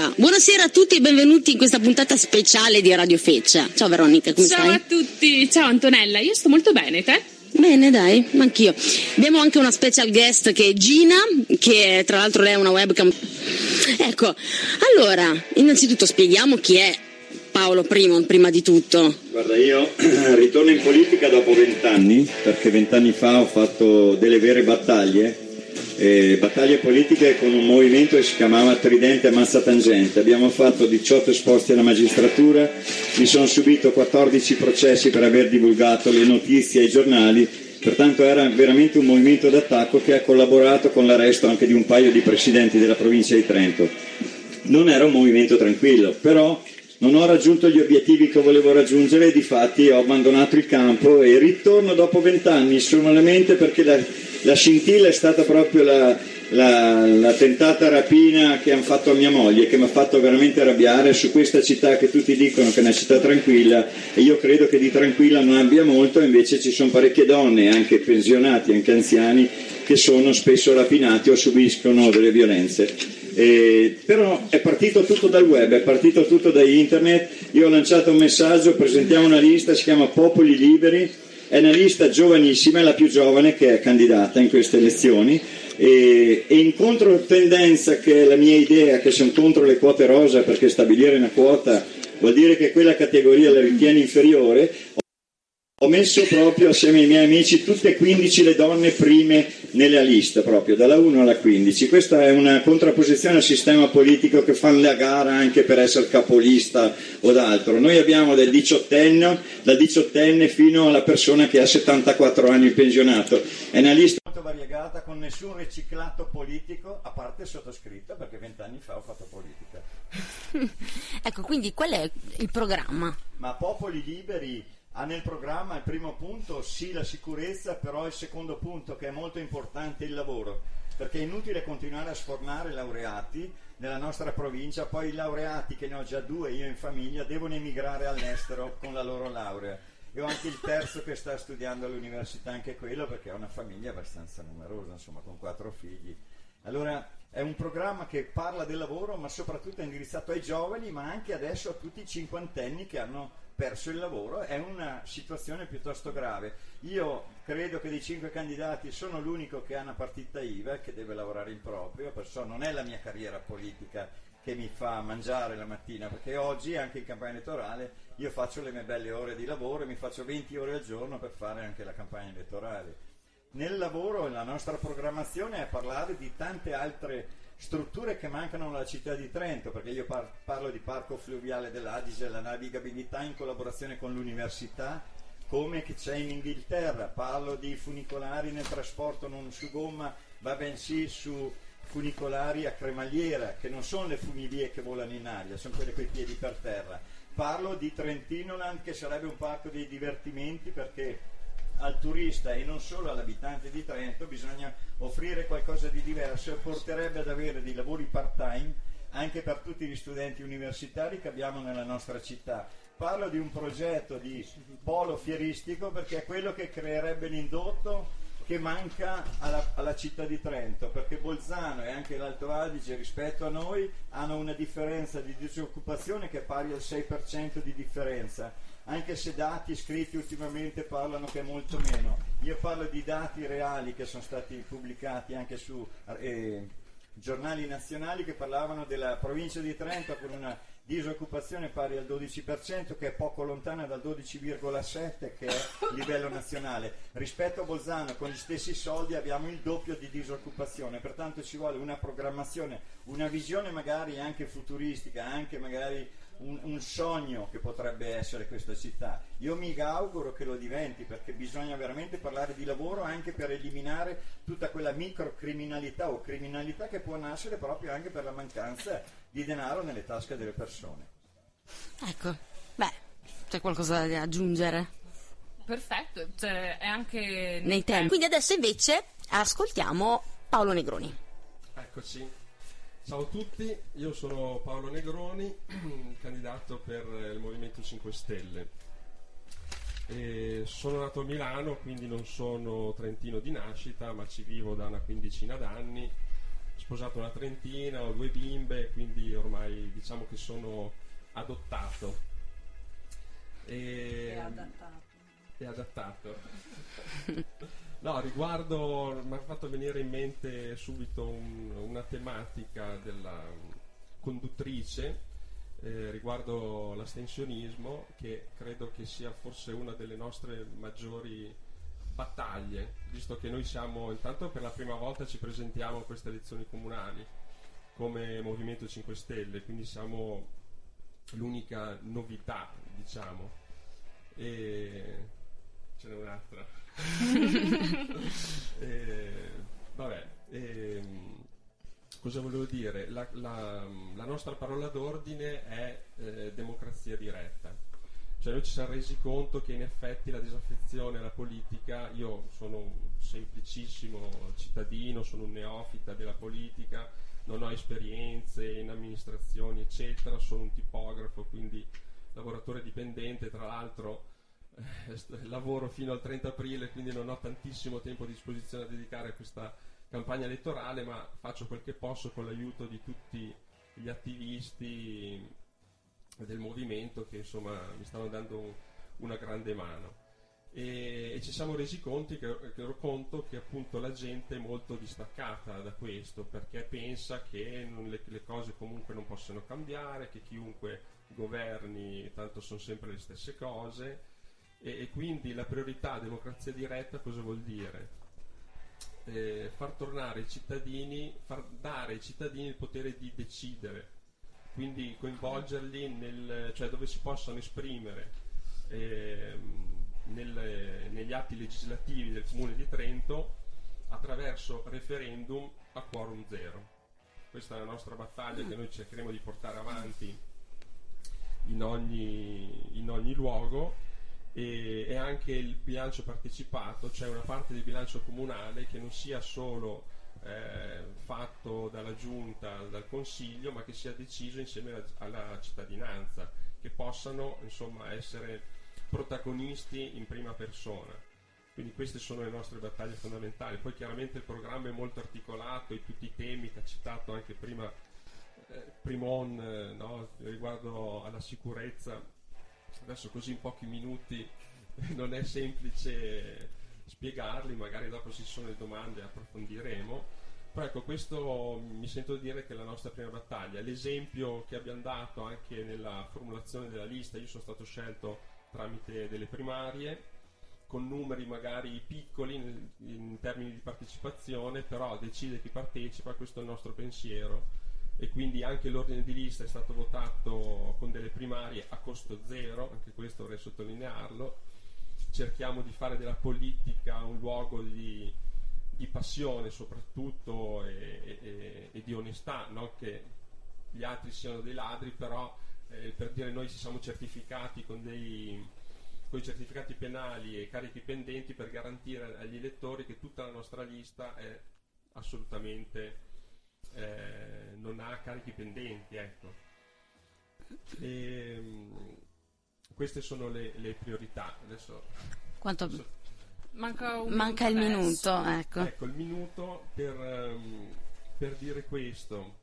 qua. Buonasera a tutti e benvenuti in questa puntata speciale di Radio Feccia. Ciao Veronica, come Ciao stai? a tutti, ciao Antonella, io sto molto bene, te? Bene, dai, anch'io. Abbiamo anche una special guest che è Gina, che tra l'altro lei è una webcam. Ecco, allora, innanzitutto spieghiamo chi è Paolo Primon, prima di tutto. Guarda, io ritorno in politica dopo vent'anni, perché vent'anni fa ho fatto delle vere battaglie, eh, battaglie politiche con un movimento che si chiamava Tridente Ammazza Tangente. Abbiamo fatto 18 esposti alla magistratura, mi sono subito 14 processi per aver divulgato le notizie ai giornali, pertanto era veramente un movimento d'attacco che ha collaborato con l'arresto anche di un paio di presidenti della provincia di Trento. Non era un movimento tranquillo, però non ho raggiunto gli obiettivi che volevo raggiungere e difatti ho abbandonato il campo e ritorno dopo vent'anni solamente perché la, la scintilla è stata proprio la, la, la tentata rapina che hanno fatto a mia moglie, che mi ha fatto veramente arrabbiare su questa città che tutti dicono che è una città tranquilla e io credo che di tranquilla non abbia molto, invece ci sono parecchie donne, anche pensionati, anche anziani, che sono spesso rapinati o subiscono delle violenze. Eh, però è partito tutto dal web, è partito tutto da internet. Io ho lanciato un messaggio, presentiamo una lista, si chiama Popoli Liberi, è una lista giovanissima, è la più giovane che è candidata in queste elezioni. E, e in controtendenza, che è la mia idea, che sono contro le quote rosa perché stabilire una quota vuol dire che quella categoria la ritiene inferiore, ho messo proprio assieme ai miei amici tutte e 15 le donne prime nella lista, proprio dalla 1 alla 15. Questa è una contrapposizione al sistema politico che fanno la gara anche per essere capolista o d'altro. Noi abbiamo del diciottenne, dal diciottenne fino alla persona che ha 74 anni pensionato. È una lista molto variegata con nessun riciclato politico, a parte sottoscritto, perché vent'anni fa ho fatto politica. ecco, quindi qual è il programma? Ma Popoli Liberi ha nel programma il primo punto sì la sicurezza, però il secondo punto che è molto importante il lavoro, perché è inutile continuare a sfornare laureati nella nostra provincia, poi i laureati che ne ho già due io in famiglia devono emigrare all'estero con la loro laurea. E ho anche il terzo che sta studiando all'università, anche quello perché ho una famiglia abbastanza numerosa, insomma con quattro figli. Allora è un programma che parla del lavoro, ma soprattutto è indirizzato ai giovani, ma anche adesso a tutti i cinquantenni che hanno perso il lavoro. È una situazione piuttosto grave. Io credo che dei cinque candidati sono l'unico che ha una partita IVA e che deve lavorare in proprio, perciò non è la mia carriera politica che mi fa mangiare la mattina, perché oggi anche in campagna elettorale io faccio le mie belle ore di lavoro e mi faccio 20 ore al giorno per fare anche la campagna elettorale. Nel lavoro la nostra programmazione è parlare di tante altre strutture che mancano nella città di Trento, perché io par- parlo di parco fluviale dell'Adige, la navigabilità in collaborazione con l'università, come che c'è in Inghilterra, parlo di funicolari nel trasporto non su gomma, ma bensì su funicolari a cremagliera, che non sono le funivie che volano in aria, sono quelle coi piedi per terra. Parlo di Trentinoland, che sarebbe un parco dei divertimenti, perché al turista e non solo all'abitante di Trento bisogna offrire qualcosa di diverso e porterebbe ad avere dei lavori part-time anche per tutti gli studenti universitari che abbiamo nella nostra città. Parlo di un progetto di polo fieristico perché è quello che creerebbe l'indotto che manca alla, alla, città di Trento, perché Bolzano e anche l'Alto Adige rispetto a noi hanno una differenza di disoccupazione che è pari al 6% di differenza anche se dati scritti ultimamente parlano che è molto meno. Io parlo di dati reali che sono stati pubblicati anche su eh, giornali nazionali che parlavano della provincia di Trento con una disoccupazione pari al 12%, che è poco lontana dal 12,7% che è il livello nazionale. Rispetto a Bolzano, con gli stessi soldi abbiamo il doppio di disoccupazione, pertanto ci vuole una programmazione, una visione magari anche futuristica, anche magari un, un, sogno che potrebbe essere questa città. Io mi auguro che lo diventi perché bisogna veramente parlare di lavoro anche per eliminare tutta quella microcriminalità o criminalità che può nascere proprio anche per la mancanza di denaro nelle tasche delle persone. Ecco, beh, c'è qualcosa da aggiungere? Perfetto, cioè, è anche nei tempi. Quindi adesso invece ascoltiamo Paolo Negroni. Eccoci. Ciao a tutti, io sono Paolo Negroni, candidato per il Movimento 5 Stelle. E sono nato a Milano, quindi non sono trentino di nascita, ma ci vivo da una quindicina d'anni. sposato una trentina, ho due bimbe, quindi ormai diciamo che sono adottato. E, e adattato. E adattato. no, riguardo, mi ha fatto venire in mente subito un, una tematica della conduttrice eh, riguardo l'astensionismo, che credo che sia forse una delle nostre maggiori battaglie, visto che noi siamo, intanto per la prima volta ci presentiamo a queste elezioni comunali come Movimento 5 Stelle, quindi siamo l'unica novità, diciamo. E ce n'è un'altra. E, vabbè, e, cosa volevo dire? La, la, la, nostra parola d'ordine è eh, democrazia diretta. Cioè noi ci siamo resi conto che in effetti la disaffezione alla politica, io sono un semplicissimo cittadino, sono un neofita della politica, non ho esperienze in amministrazioni eccetera, sono un tipografo, quindi lavoratore dipendente, tra l'altro eh, lavoro fino al 30 aprile, quindi non ho tantissimo tempo a disposizione da dedicare a questa campagna elettorale, ma faccio quel che posso con l'aiuto di tutti gli attivisti del movimento che insomma mi stanno dando un, una grande mano. E, e, ci siamo resi conti che, che, conto che appunto la gente è molto distaccata da questo perché pensa che le, le, cose comunque non possono cambiare, che chiunque governi tanto sono sempre le stesse cose e, e quindi la priorità democrazia diretta cosa vuol dire? Eh, far tornare i cittadini, far dare ai cittadini il potere di decidere quindi coinvolgerli nel, cioè dove si possono esprimere eh, nel, negli atti legislativi del Comune di Trento attraverso referendum a quorum zero. Questa è la nostra battaglia che noi cercheremo di portare avanti in ogni, in ogni luogo e, e, anche il bilancio partecipato, cioè una parte del bilancio comunale che non sia solo eh, fatto dalla giunta, dal consiglio, ma che sia deciso insieme alla, cittadinanza, che possano insomma, essere protagonisti in prima persona. Quindi queste sono le nostre battaglie fondamentali. Poi chiaramente il programma è molto articolato e tutti i temi che ha citato anche prima eh, Primon eh, no? riguardo alla sicurezza, adesso così in pochi minuti non è semplice spiegarli, magari dopo ci sono le domande approfondiremo. Però ecco, questo mi sento di dire che è la nostra prima battaglia. L'esempio che abbiamo dato anche nella formulazione della lista, io sono stato scelto tramite delle primarie, con numeri magari piccoli in termini di partecipazione, però decide chi partecipa, questo è il nostro pensiero e quindi anche l'ordine di lista è stato votato con delle primarie a costo zero, anche questo vorrei sottolinearlo, cerchiamo di fare della politica un luogo di, di passione soprattutto e, e, e di onestà, non che gli altri siano dei ladri, però eh, per dire noi ci siamo certificati con dei con i certificati penali e carichi pendenti per garantire agli elettori che tutta la nostra lista è assolutamente eh, non ha carichi pendenti. Ecco. E, ehm, queste sono le, le priorità. Adesso, Quanto... adesso manca, manca il minuto. Ecco. ecco. il minuto per, um, per dire questo.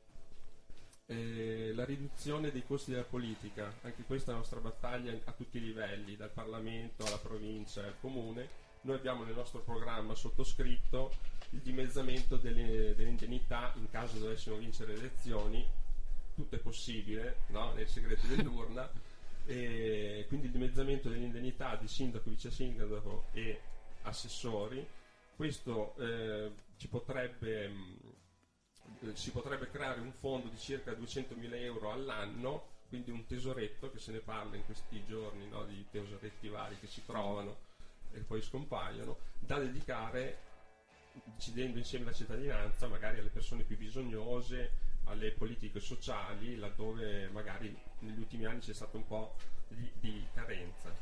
Eh, la riduzione dei costi della politica, anche questa è la nostra battaglia a tutti i livelli, dal Parlamento alla provincia al Comune. Noi abbiamo nel nostro programma sottoscritto il dimezzamento delle, delle indennità in caso dovessimo vincere le elezioni, tutto è possibile no? nei segreti dell'urna e quindi il dimezzamento dell'indennità di sindaco, vice sindaco e assessori. Questo eh, ci potrebbe, mh, mm, si potrebbe creare un fondo di circa 200.000 euro all'anno, quindi un tesoretto, che se ne parla in questi giorni, no, di tesoretti vari che si trovano e poi scompaiono, da dedicare, decidendo insieme la cittadinanza, magari alle persone più bisognose, alle politiche sociali laddove magari negli ultimi anni c'è stato un po' di, di carenza.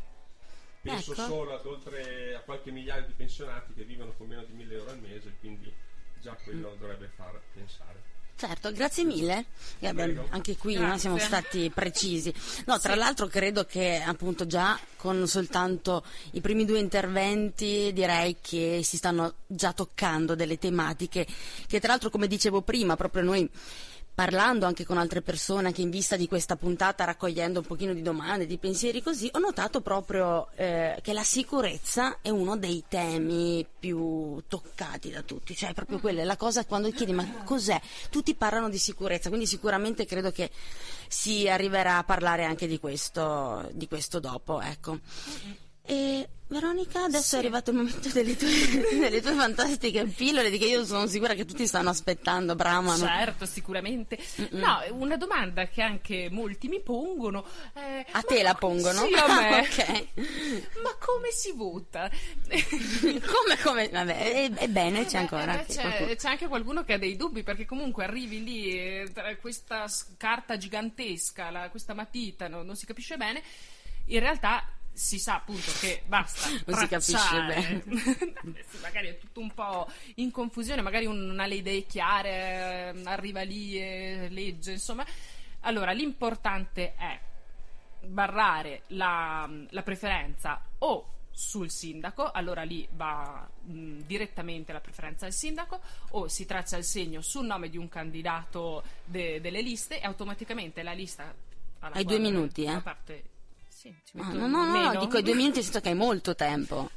Penso ecco. solo ad oltre a qualche migliaio di pensionati che vivono con meno di 1000 euro al mese, quindi già quello mm. dovrebbe far pensare. Certo, grazie mille. Eh, beh, anche qui no, siamo stati precisi. No, tra l'altro credo che appunto già con soltanto i primi due interventi direi che si stanno già toccando delle tematiche che tra l'altro come dicevo prima, proprio noi parlando anche con altre persone anche in vista di questa puntata, raccogliendo un pochino di domande, di pensieri così, ho notato proprio eh, che la sicurezza è uno dei temi più toccati da tutti, cioè proprio quella è la cosa quando chiedi ma cos'è? Tutti parlano di sicurezza, quindi sicuramente credo che si arriverà a parlare anche di questo, di questo dopo, ecco. E Veronica, adesso è arrivato il momento delle tue, delle tue fantastiche pillole di che io sono sicura che tutti stanno aspettando, bramano. Certo, sicuramente. No, una domanda che anche molti mi pongono. è, A te la pongono? Sì, a me. ok. Ma come si vota? Come, come, vabbè, è, è bene, c'è Eh, ancora. eh, c'è, qualcuno. c'è anche qualcuno che ha dei dubbi perché comunque arrivi lì eh, tra questa carta gigantesca, la- questa matita, no- non si capisce bene. In realtà si sa appunto che basta Non si capisce. Sì, magari è tutto un po' in confusione, magari uno non ha le idee chiare, eh, arriva lì e legge, insomma. Allora, l'importante è barrare la, la preferenza o sul sindaco, allora lì va mh, direttamente la preferenza al sindaco, o si traccia il segno sul nome di un candidato de- delle liste e automaticamente la lista... Hai due minuti, eh? parte- Sì, ci Ah, metto no, no, no, meno. no, dico i due minuti, sento che hai molto tempo.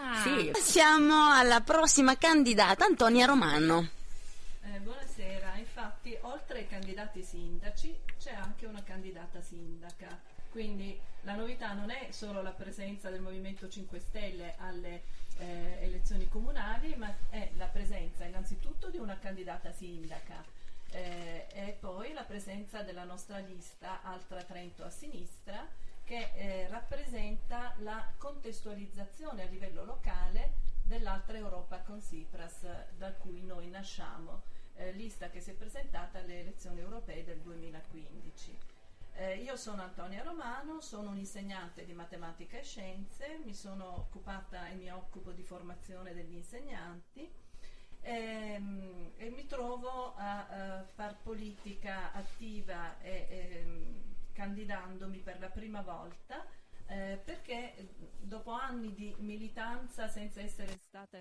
Ah, Sì. Passiamo alla prossima candidata, Antonia Romano. Eh, buonasera, infatti oltre ai candidati sindaci c'è anche una candidata sindaca, quindi la novità non è solo la presenza del Movimento 5 Stelle alle eh, elezioni comunali, ma è la presenza innanzitutto di una candidata sindaca eh, e poi la presenza della nostra lista Altra Trento a sinistra che eh, rappresenta la contestualizzazione a livello locale dell'altra Europa con Tsipras da cui noi nasciamo, eh, lista che si è presentata alle elezioni europee del 2015. Eh, io sono Antonia Romano, sono un'insegnante di matematica e scienze, mi sono occupata e mi occupo di formazione degli insegnanti ehm, e mi trovo a, eh, far politica attiva e, ehm, candidandomi per la prima volta eh, perché eh, dopo anni di militanza senza essere stata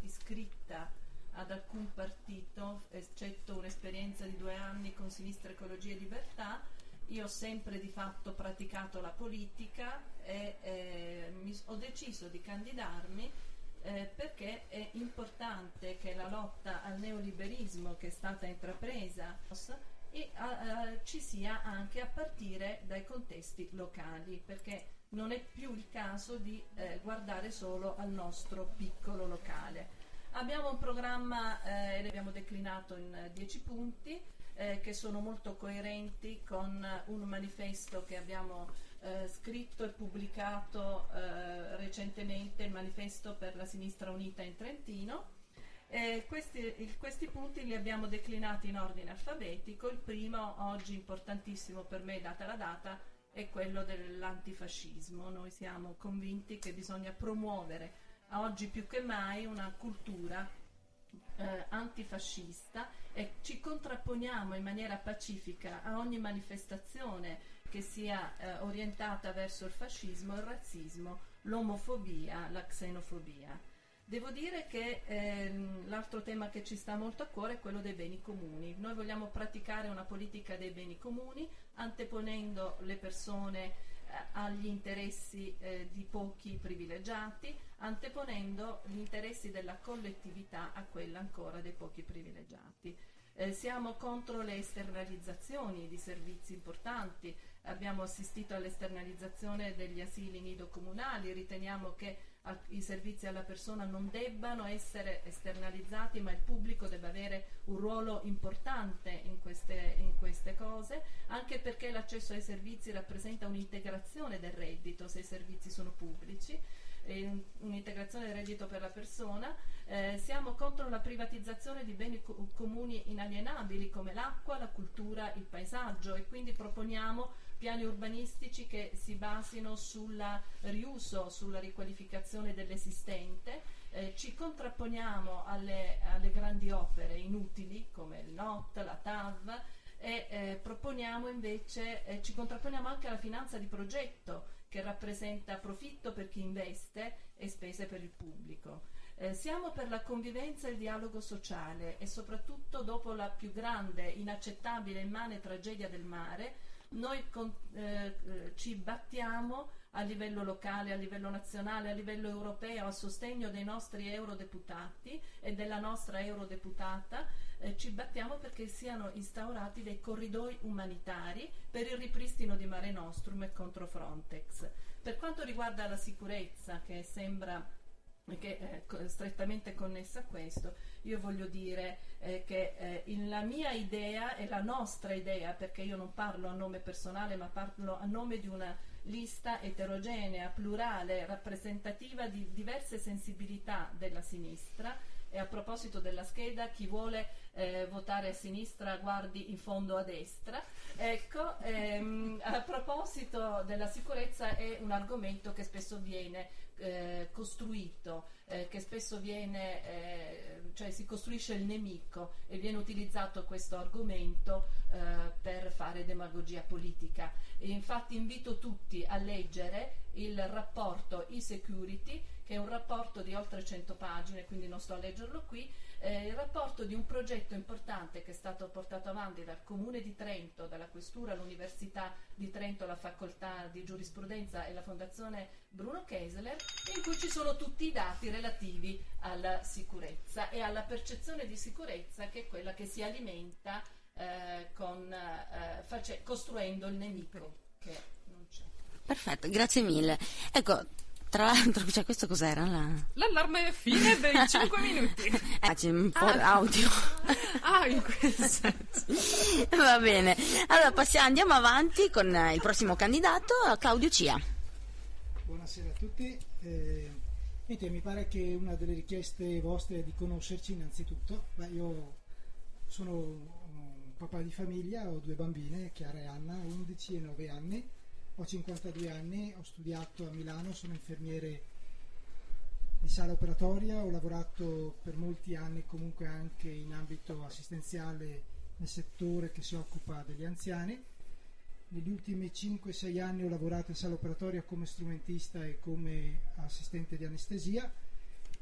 iscritta ad alcun partito, eccetto un'esperienza di due anni con Sinistra Ecologia e Libertà, io ho sempre di fatto praticato la politica e eh, mi- ho deciso di candidarmi eh, perché è importante che la lotta al neoliberismo che è stata intrapresa e, eh, ci sia anche a partire dai contesti locali, perché non è più il caso di eh, guardare solo al nostro piccolo locale. Abbiamo un programma eh, l'abbiamo declinato in eh, dieci punti eh, che sono molto coerenti con eh, un manifesto che abbiamo eh, scritto e pubblicato eh, recentemente, il manifesto per la sinistra unita in Trentino. Eh, questi, questi punti li abbiamo declinati in ordine alfabetico. Il primo, oggi importantissimo per me, data la data, è quello dell'antifascismo. Noi siamo convinti che bisogna promuovere oggi più che mai una cultura eh, antifascista e ci contrapponiamo in maniera pacifica a ogni manifestazione che sia eh, orientata verso il fascismo, il razzismo, l'omofobia, la xenofobia. Devo dire che ehm, l'altro tema che ci sta molto a cuore è quello dei beni comuni. Noi vogliamo praticare una politica dei beni comuni anteponendo le persone eh, agli interessi eh, di pochi privilegiati, anteponendo gli interessi della collettività a quella ancora dei pochi privilegiati. Eh, siamo contro le esternalizzazioni di servizi importanti, abbiamo assistito all'esternalizzazione degli asili nido comunali, riteniamo che i servizi alla persona non debbano essere esternalizzati, ma il pubblico debba avere un ruolo importante in queste, in queste cose, anche perché l'accesso ai servizi rappresenta un'integrazione del reddito se i servizi sono pubblici un- un'integrazione del reddito per la persona. Eh, siamo contro la privatizzazione di beni co- comuni inalienabili come l'acqua, la cultura, il paesaggio e quindi proponiamo piani urbanistici che si basino sul riuso, sulla riqualificazione dell'esistente eh, ci contrapponiamo alle, alle, grandi opere inutili come il NOT, la TAV e eh, proponiamo invece, eh, ci contrapponiamo anche alla finanza di progetto che rappresenta profitto per chi investe e spese per il pubblico. Eh, siamo per la convivenza e il dialogo sociale e soprattutto dopo la più grande, inaccettabile e immane tragedia del mare, noi con, eh, ci battiamo a livello locale, a livello nazionale, a livello europeo a sostegno dei nostri eurodeputati e della nostra eurodeputata, eh, ci battiamo perché siano instaurati dei corridoi umanitari per il ripristino di Mare Nostrum e contro Frontex. Per quanto riguarda la sicurezza, che sembra che è strettamente connessa a questo, io voglio dire eh, che eh, la mia idea e la nostra idea, perché io non parlo a nome personale, ma parlo a nome di una lista eterogenea, plurale, rappresentativa di diverse sensibilità della sinistra, e a proposito della scheda, chi vuole eh, votare a sinistra guardi in fondo a destra. Ecco, ehm, a proposito della sicurezza è un argomento che spesso viene eh, costruito, eh, che spesso viene, eh, cioè si costruisce il nemico e viene utilizzato questo argomento eh, per fare demagogia politica. E infatti invito tutti a leggere il rapporto e-security che è un rapporto di oltre 100 pagine, quindi non sto a leggerlo qui, eh, il rapporto di un progetto importante che è stato portato avanti dal Comune di Trento, dalla Questura, l'Università di Trento, la Facoltà di Giurisprudenza e la Fondazione Bruno Kessler, in cui ci sono tutti i dati relativi alla sicurezza e alla percezione di sicurezza che è quella che si alimenta eh, con, eh, face- costruendo il nemico che non c'è. Perfetto, grazie mille. Ecco, tra l'altro, cioè, questo cos'era? La... L'allarme fine dei 5 minuti. Eh, c'è un po' ah, audio. Ah, in quel senso. Va bene. Allora, passiamo, andiamo avanti con il prossimo candidato, Claudio Cia. Buonasera a tutti. Eh, niente, mi pare che una delle richieste vostre è di conoscerci innanzitutto. Beh, io sono un papà di famiglia, ho due bambine, Chiara e Anna, 11 e 9 anni ho 52 anni, ho studiato a Milano, sono infermiere di sala operatoria, ho lavorato per molti anni comunque anche in ambito assistenziale nel settore che si occupa degli anziani. Negli ultimi 5-6 anni ho lavorato in sala operatoria come strumentista e come assistente di anestesia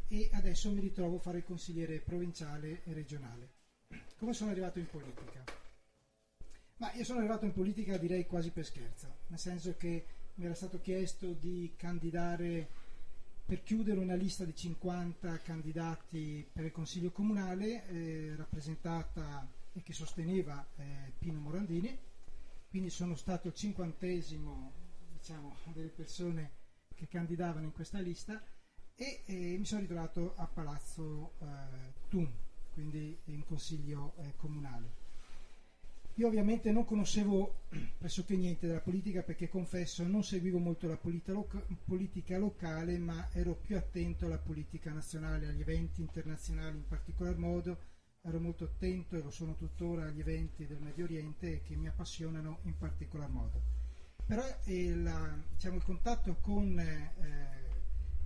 e adesso mi ritrovo a fare il consigliere provinciale e regionale. Come sono arrivato in politica? Ma io sono arrivato in politica direi quasi per scherzo, nel senso che mi era stato chiesto di candidare per chiudere una lista di 50 candidati per il Consiglio Comunale eh, rappresentata e che sosteneva eh, Pino Morandini, quindi sono stato il cinquantesimo diciamo, delle persone che candidavano in questa lista e eh, mi sono ritrovato a Palazzo eh, Thun, quindi in Consiglio eh, Comunale. Io ovviamente non conoscevo pressoché niente della politica perché confesso non seguivo molto la politica locale ma ero più attento alla politica nazionale, agli eventi internazionali in particolar modo, ero molto attento e lo sono tuttora agli eventi del Medio Oriente che mi appassionano in particolar modo. Però eh, la, diciamo, il contatto con eh,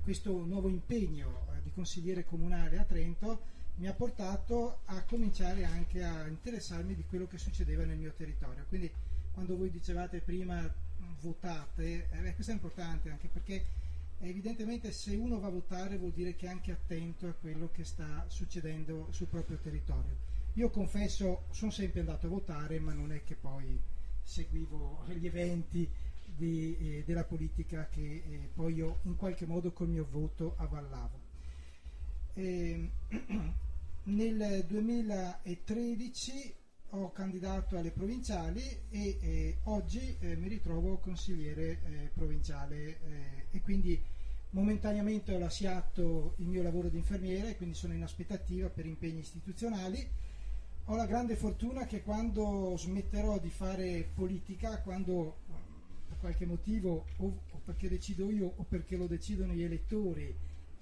questo nuovo impegno eh, di consigliere comunale a Trento mi ha portato a cominciare anche a interessarmi di quello che succedeva nel mio territorio. Quindi quando voi dicevate prima votate, eh, questo è importante anche perché evidentemente se uno va a votare vuol dire che è anche attento a quello che sta succedendo sul proprio territorio. Io confesso, sono sempre andato a votare, ma non è che poi seguivo gli eventi di, eh, della politica che eh, poi io in qualche modo col mio voto avvallavo. E, ehm, Nel 2013 ho candidato alle provinciali e eh, oggi eh, mi ritrovo consigliere eh, provinciale eh, e quindi momentaneamente ho lasciato il mio lavoro di infermiere, quindi sono in aspettativa per impegni istituzionali. Ho la grande fortuna che quando smetterò di fare politica, quando per qualche motivo o perché decido io o perché lo decidono gli elettori,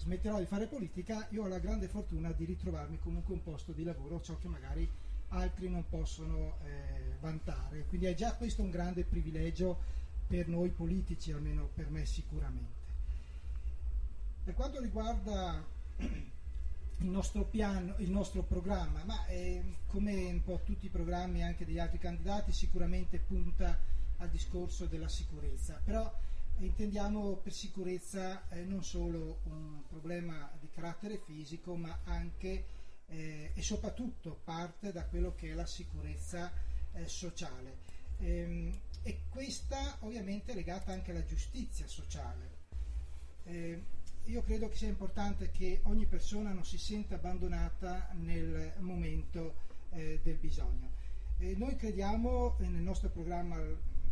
smetterò di fare politica, io ho la grande fortuna di ritrovarmi comunque un posto di lavoro, ciò che magari altri non possono eh, vantare. Quindi è già questo un grande privilegio per noi politici, almeno per me sicuramente. Per quanto riguarda il nostro piano, il nostro programma, ma eh, come un po' tutti i programmi anche degli altri candidati sicuramente punta al discorso della sicurezza, però intendiamo per sicurezza eh, non solo un problema di carattere fisico, ma anche eh, e soprattutto parte da quello che è la sicurezza eh, sociale. Ehm, e questa ovviamente è legata anche alla giustizia sociale. Eh, io credo che sia importante che ogni persona non si senta abbandonata nel momento eh, del bisogno. Eh, noi crediamo nel nostro programma,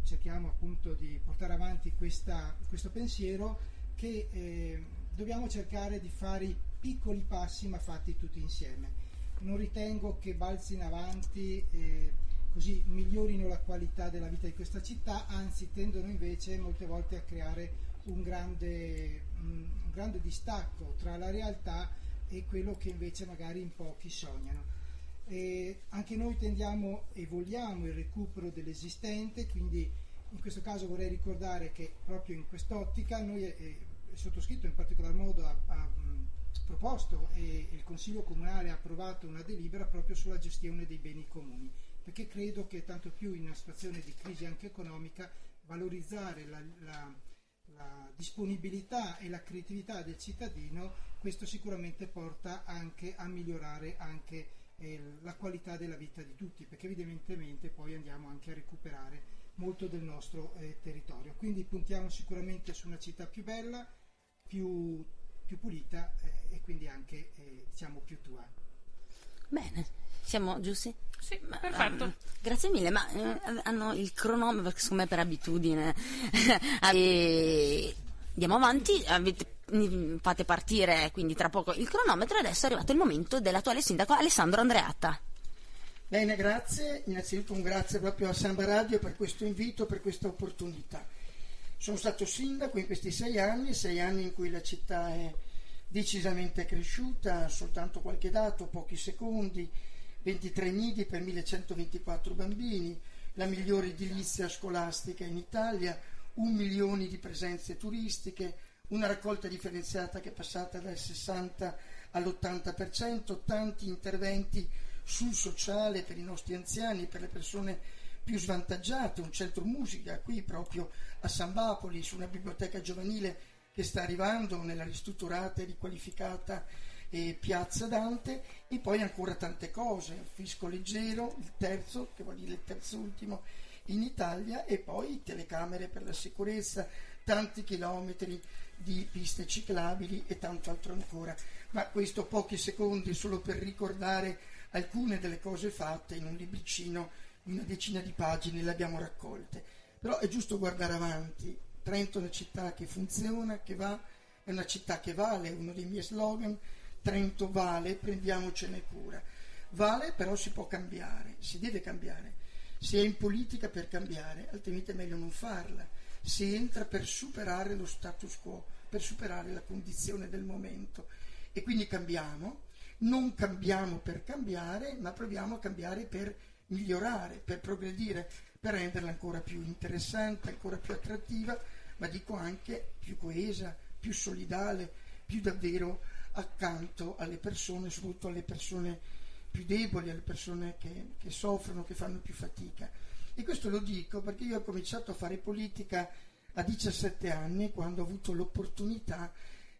cerchiamo appunto di portare avanti questa, questo pensiero che eh, dobbiamo cercare di fare i piccoli passi ma fatti tutti insieme. Non ritengo che balzi in avanti eh, così migliorino la qualità della vita di questa città, anzi tendono invece molte volte a creare un grande, un grande distacco tra la realtà e quello che invece magari in pochi sognano. E anche noi tendiamo e vogliamo il recupero dell'esistente, quindi in questo caso vorrei ricordare che proprio in quest'ottica noi, eh, sottoscritto in particolar modo, ha, ha mh, proposto e il Consiglio Comunale ha approvato una delibera proprio sulla gestione dei beni comuni, perché credo che tanto più in una situazione di crisi anche economica valorizzare la, la la disponibilità e la creatività del cittadino, questo sicuramente porta anche a migliorare anche eh, la qualità della vita di tutti, perché evidentemente poi andiamo anche a recuperare molto del nostro eh, territorio. Quindi puntiamo sicuramente su una città più bella, più, più pulita eh, e quindi anche eh, diciamo più tua. Bene. Siamo giusti? Sì, ma, perfetto. Um, grazie mille, ma eh, hanno il cronometro, secondo me per abitudine. e andiamo avanti, avete, fate partire quindi tra poco il cronometro adesso è arrivato il momento dell'attuale sindaco Alessandro Andreatta. Bene, grazie. Innanzitutto un grazie proprio a Samba Radio per questo invito, per questa opportunità. Sono stato sindaco in questi sei anni, sei anni in cui la città è decisamente cresciuta, soltanto qualche dato, pochi secondi 23 nidi per 1124 bambini, la migliore edilizia scolastica in Italia, un milione di presenze turistiche, una raccolta differenziata che è passata dal 60 all'80%, tanti interventi sul sociale per i nostri anziani, per le persone più svantaggiate, un centro musica qui proprio a San Bapoli, su una biblioteca giovanile che sta arrivando nella ristrutturata e riqualificata e Piazza Dante e poi ancora tante cose, il fisco leggero, il terzo, che vuol dire il terzo ultimo in Italia e poi telecamere per la sicurezza, tanti chilometri di piste ciclabili e tanto altro ancora. Ma questo pochi secondi solo per ricordare alcune delle cose fatte in un libricino di una decina di pagine le abbiamo raccolte. Però è giusto guardare avanti. Trento è una città che funziona, che va, è una città che vale, uno dei miei slogan Trento vale, prendiamocene cura. Vale però si può cambiare, si deve cambiare. Si è in politica per cambiare, altrimenti è meglio non farla. Si entra per superare lo status quo, per superare la condizione del momento. E quindi cambiamo, non cambiamo per cambiare, ma proviamo a cambiare per migliorare, per progredire, per renderla ancora più interessante, ancora più attrattiva, ma dico anche più coesa, più solidale, più davvero accanto alle persone, soprattutto alle persone più deboli, alle persone che, che soffrono, che fanno più fatica. E questo lo dico perché io ho cominciato a fare politica a 17 anni, quando ho avuto l'opportunità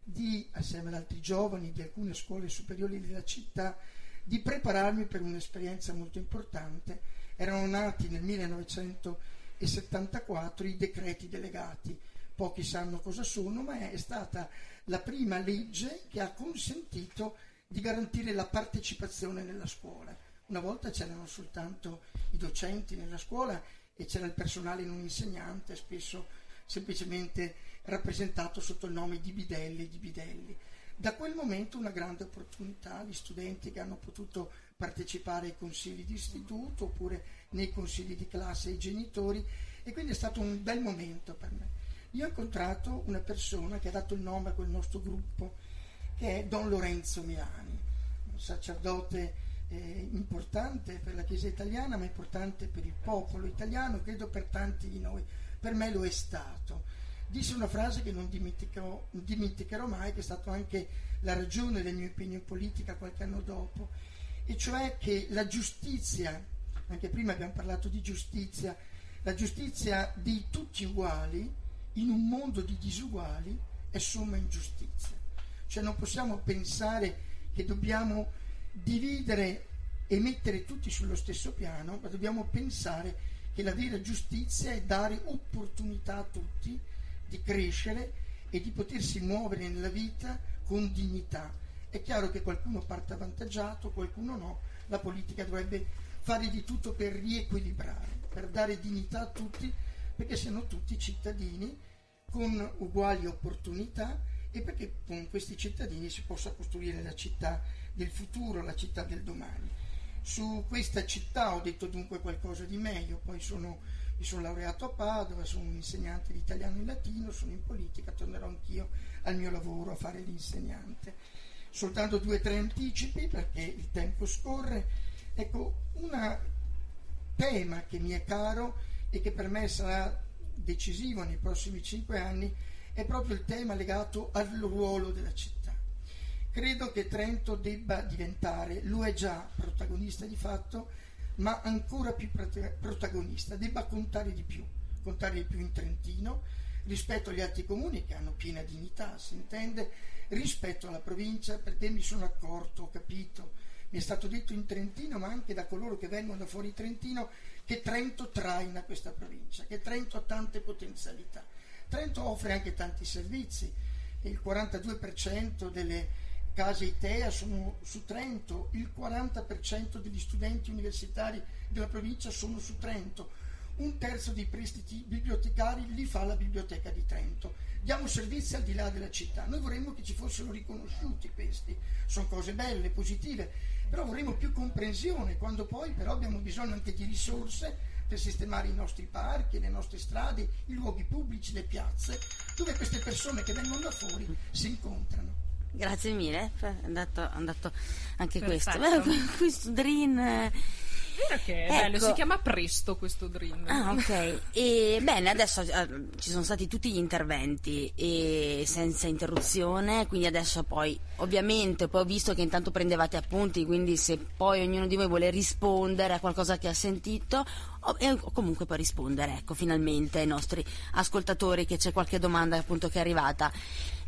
di, assieme ad altri giovani di alcune scuole superiori della città, di prepararmi per un'esperienza molto importante. Erano nati nel 1974 i decreti delegati, pochi sanno cosa sono, ma è stata la prima legge che ha consentito di garantire la partecipazione nella scuola. Una volta c'erano soltanto i docenti nella scuola e c'era il personale non insegnante, spesso semplicemente rappresentato sotto il nome di bidelli e di bidelli. Da quel momento una grande opportunità, gli studenti che hanno potuto partecipare ai consigli di istituto oppure nei consigli di classe ai genitori e quindi è stato un bel momento per me. Io ho incontrato una persona che ha dato il nome a quel nostro gruppo, che è Don Lorenzo Milani, un sacerdote eh, importante per la Chiesa italiana, ma importante per il popolo italiano, credo per tanti di noi. Per me lo è stato. disse una frase che non dimenticherò, mai, che è stata anche la ragione del mio impegno in politica qualche anno dopo, e cioè che la giustizia, anche prima abbiamo parlato di giustizia, la giustizia di tutti uguali in un mondo di disuguali è somma ingiustizia. Cioè non possiamo pensare che dobbiamo dividere e mettere tutti sullo stesso piano, ma dobbiamo pensare che la vera giustizia è dare opportunità a tutti di crescere e di potersi muovere nella vita con dignità. È chiaro che qualcuno parte avvantaggiato, qualcuno no, la politica dovrebbe fare di tutto per riequilibrare, per dare dignità a tutti, perché siano tutti cittadini con uguali opportunità e perché con questi cittadini si possa costruire la città del futuro, la città del domani. Su questa città ho detto dunque qualcosa di meglio, poi sono, mi sono laureato a Padova, sono un insegnante di italiano e latino, sono in politica, tornerò anch'io al mio lavoro a fare l'insegnante. Soltanto due o tre anticipi perché il tempo scorre. Ecco, un tema che mi è caro e che per me sarà decisivo nei prossimi cinque anni è proprio il tema legato al ruolo della città. Credo che Trento debba diventare, lo è già protagonista di fatto, ma ancora più protagonista, debba contare di più, contare di più in Trentino rispetto agli altri comuni che hanno piena dignità, si intende, rispetto alla provincia, perché mi sono accorto, ho capito, mi è stato detto in Trentino, ma anche da coloro che vengono da fuori Trentino, che Trento traina questa provincia, che Trento ha tante potenzialità. Trento offre anche tanti servizi, il 42% delle case ITEA sono su Trento, il 40% degli studenti universitari della provincia sono su Trento, un terzo dei prestiti bibliotecari li fa la biblioteca di Trento. Diamo servizi al di là della città. Noi vorremmo che ci fossero riconosciuti questi, sono cose belle, positive, però vorremmo più comprensione, quando poi però abbiamo bisogno anche di risorse per sistemare i nostri parchi, le nostre strade, i luoghi pubblici, le piazze, dove queste persone che vengono da fuori si incontrano. Grazie mille, è andato, è andato anche Perfetto. questo. Questo Drin. eh, Vero che è Ecco. bello, si chiama Presto questo Dream. Ah, ok. E bene, adesso eh, ci sono stati tutti gli interventi e senza interruzione, quindi adesso poi, ovviamente, poi ho visto che intanto prendevate appunti, quindi se poi ognuno di voi vuole rispondere a qualcosa che ha sentito, o, e comunque poi rispondere, ecco, finalmente ai nostri ascoltatori che c'è qualche domanda appunto che è arrivata.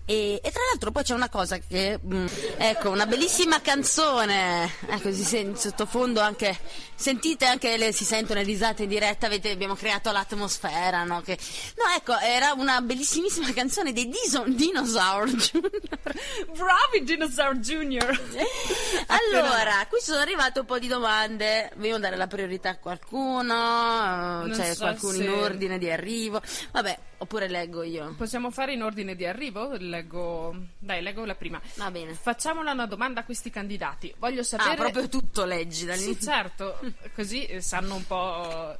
E, e tra l'altro poi c'è una cosa che, mm, ecco, una bellissima canzone, ecco, si sente sottofondo anche, sentite anche le, si sentono le risate in diretta, avete, abbiamo creato l'atmosfera, no? Che, no, ecco, era una bellissimissima canzone dei Diso- Dinosaur Junior. Bravi Dinosaur Junior! Allora, qui sono arrivate un po' di domande, vogliamo dare la priorità a qualcuno, c'è so qualcuno in se- ordine di arrivo, vabbè, oppure leggo io. Possiamo fare in ordine di arrivo? Leggo. Dai, leggo la prima. Va bene. Facciamola una domanda a questi candidati. Voglio sapere. Ah, proprio tutto leggi Sì, dall'inizio. certo, così eh, sanno un po'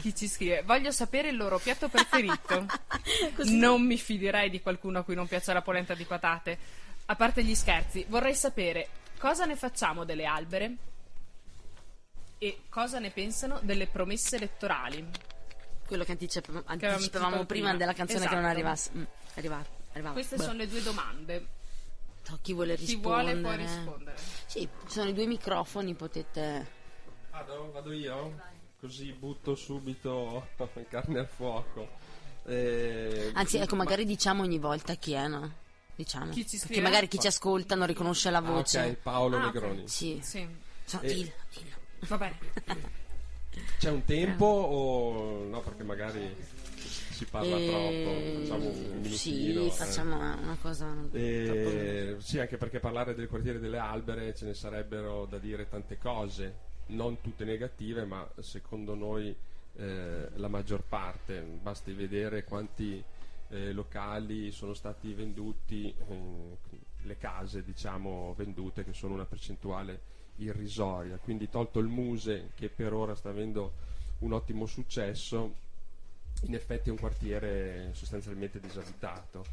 chi ci scrive. Voglio sapere il loro piatto preferito. Non mi fiderei di qualcuno a cui non piace la polenta di patate. A parte gli scherzi, vorrei sapere cosa ne facciamo delle albere e cosa ne pensano delle promesse elettorali. Quello che anticipavamo prima prima. della canzone che non Esatto. arrivasse. Mm, arriva- arrivava. Queste Beh, sono le due domande. Chi vuole Chi rispondere? vuole può rispondere. Sì, ci sono i due microfoni, potete... Vado, vado io? Così butto subito carne al fuoco. Eh, Anzi, ecco, ma- magari diciamo ogni volta chi è, no? Diciamo. Chi ci Perché magari chi ci ascolta non riconosce la Ah, voce. ok, Paolo Ah. Negroni. Sì. Sì, So, Eh. dillo, dillo. va bene. C'è un tempo o no? Perché magari si parla Eh, troppo. Facciamo un minutino. Sì, eh. facciamo una, una cosa... Eh, sì, anche perché parlare del quartiere delle Albere ce ne sarebbero da dire tante cose, non tutte negative, ma secondo noi eh, la maggior parte. Basti vedere quanti eh, locali sono stati venduti, eh, le case diciamo vendute, che sono una percentuale irrisoria. Quindi tolto il Muse, che per ora sta avendo un ottimo successo, in effetti è un quartiere sostanzialmente disabitato.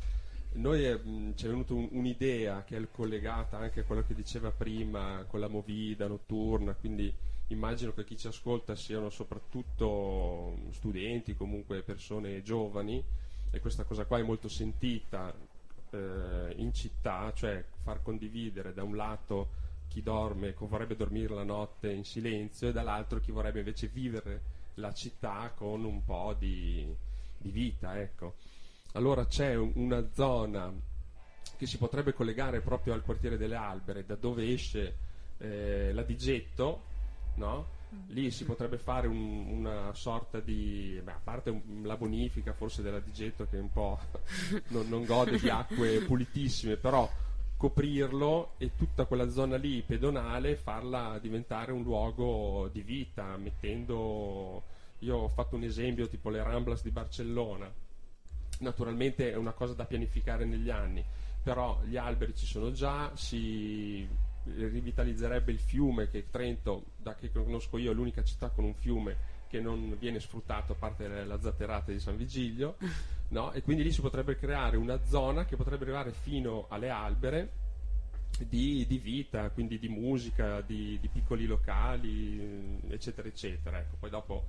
Noi eh, mh, ci è venuta un- un'idea che è collegata anche a quello che diceva prima con la movida notturna, quindi immagino che chi ci ascolta siano soprattutto studenti, comunque persone giovani e questa cosa qua è molto sentita eh, in città, cioè far condividere da un lato chi dorme, vorrebbe dormire la notte in silenzio e dall'altro chi vorrebbe invece vivere la città con un po' di, di vita. Ecco. Allora c'è una zona che si potrebbe collegare proprio al quartiere delle Albere, da dove esce eh, la Digetto, no? lì si potrebbe fare un, una sorta di, beh, a parte un, la bonifica forse della Digetto che un po' non, non gode di acque pulitissime, però coprirlo e tutta quella zona lì pedonale farla diventare un luogo di vita, mettendo, io ho fatto un esempio tipo le Ramblas di Barcellona, naturalmente è una cosa da pianificare negli anni, però gli alberi ci sono già, si rivitalizzerebbe il fiume che Trento, da che conosco io, è l'unica città con un fiume che non viene sfruttato a parte la zatterata di San Vigilio, no? e quindi lì si potrebbe creare una zona che potrebbe arrivare fino alle albere di, di vita, quindi di musica, di, di, piccoli locali, eccetera, eccetera. Ecco, poi dopo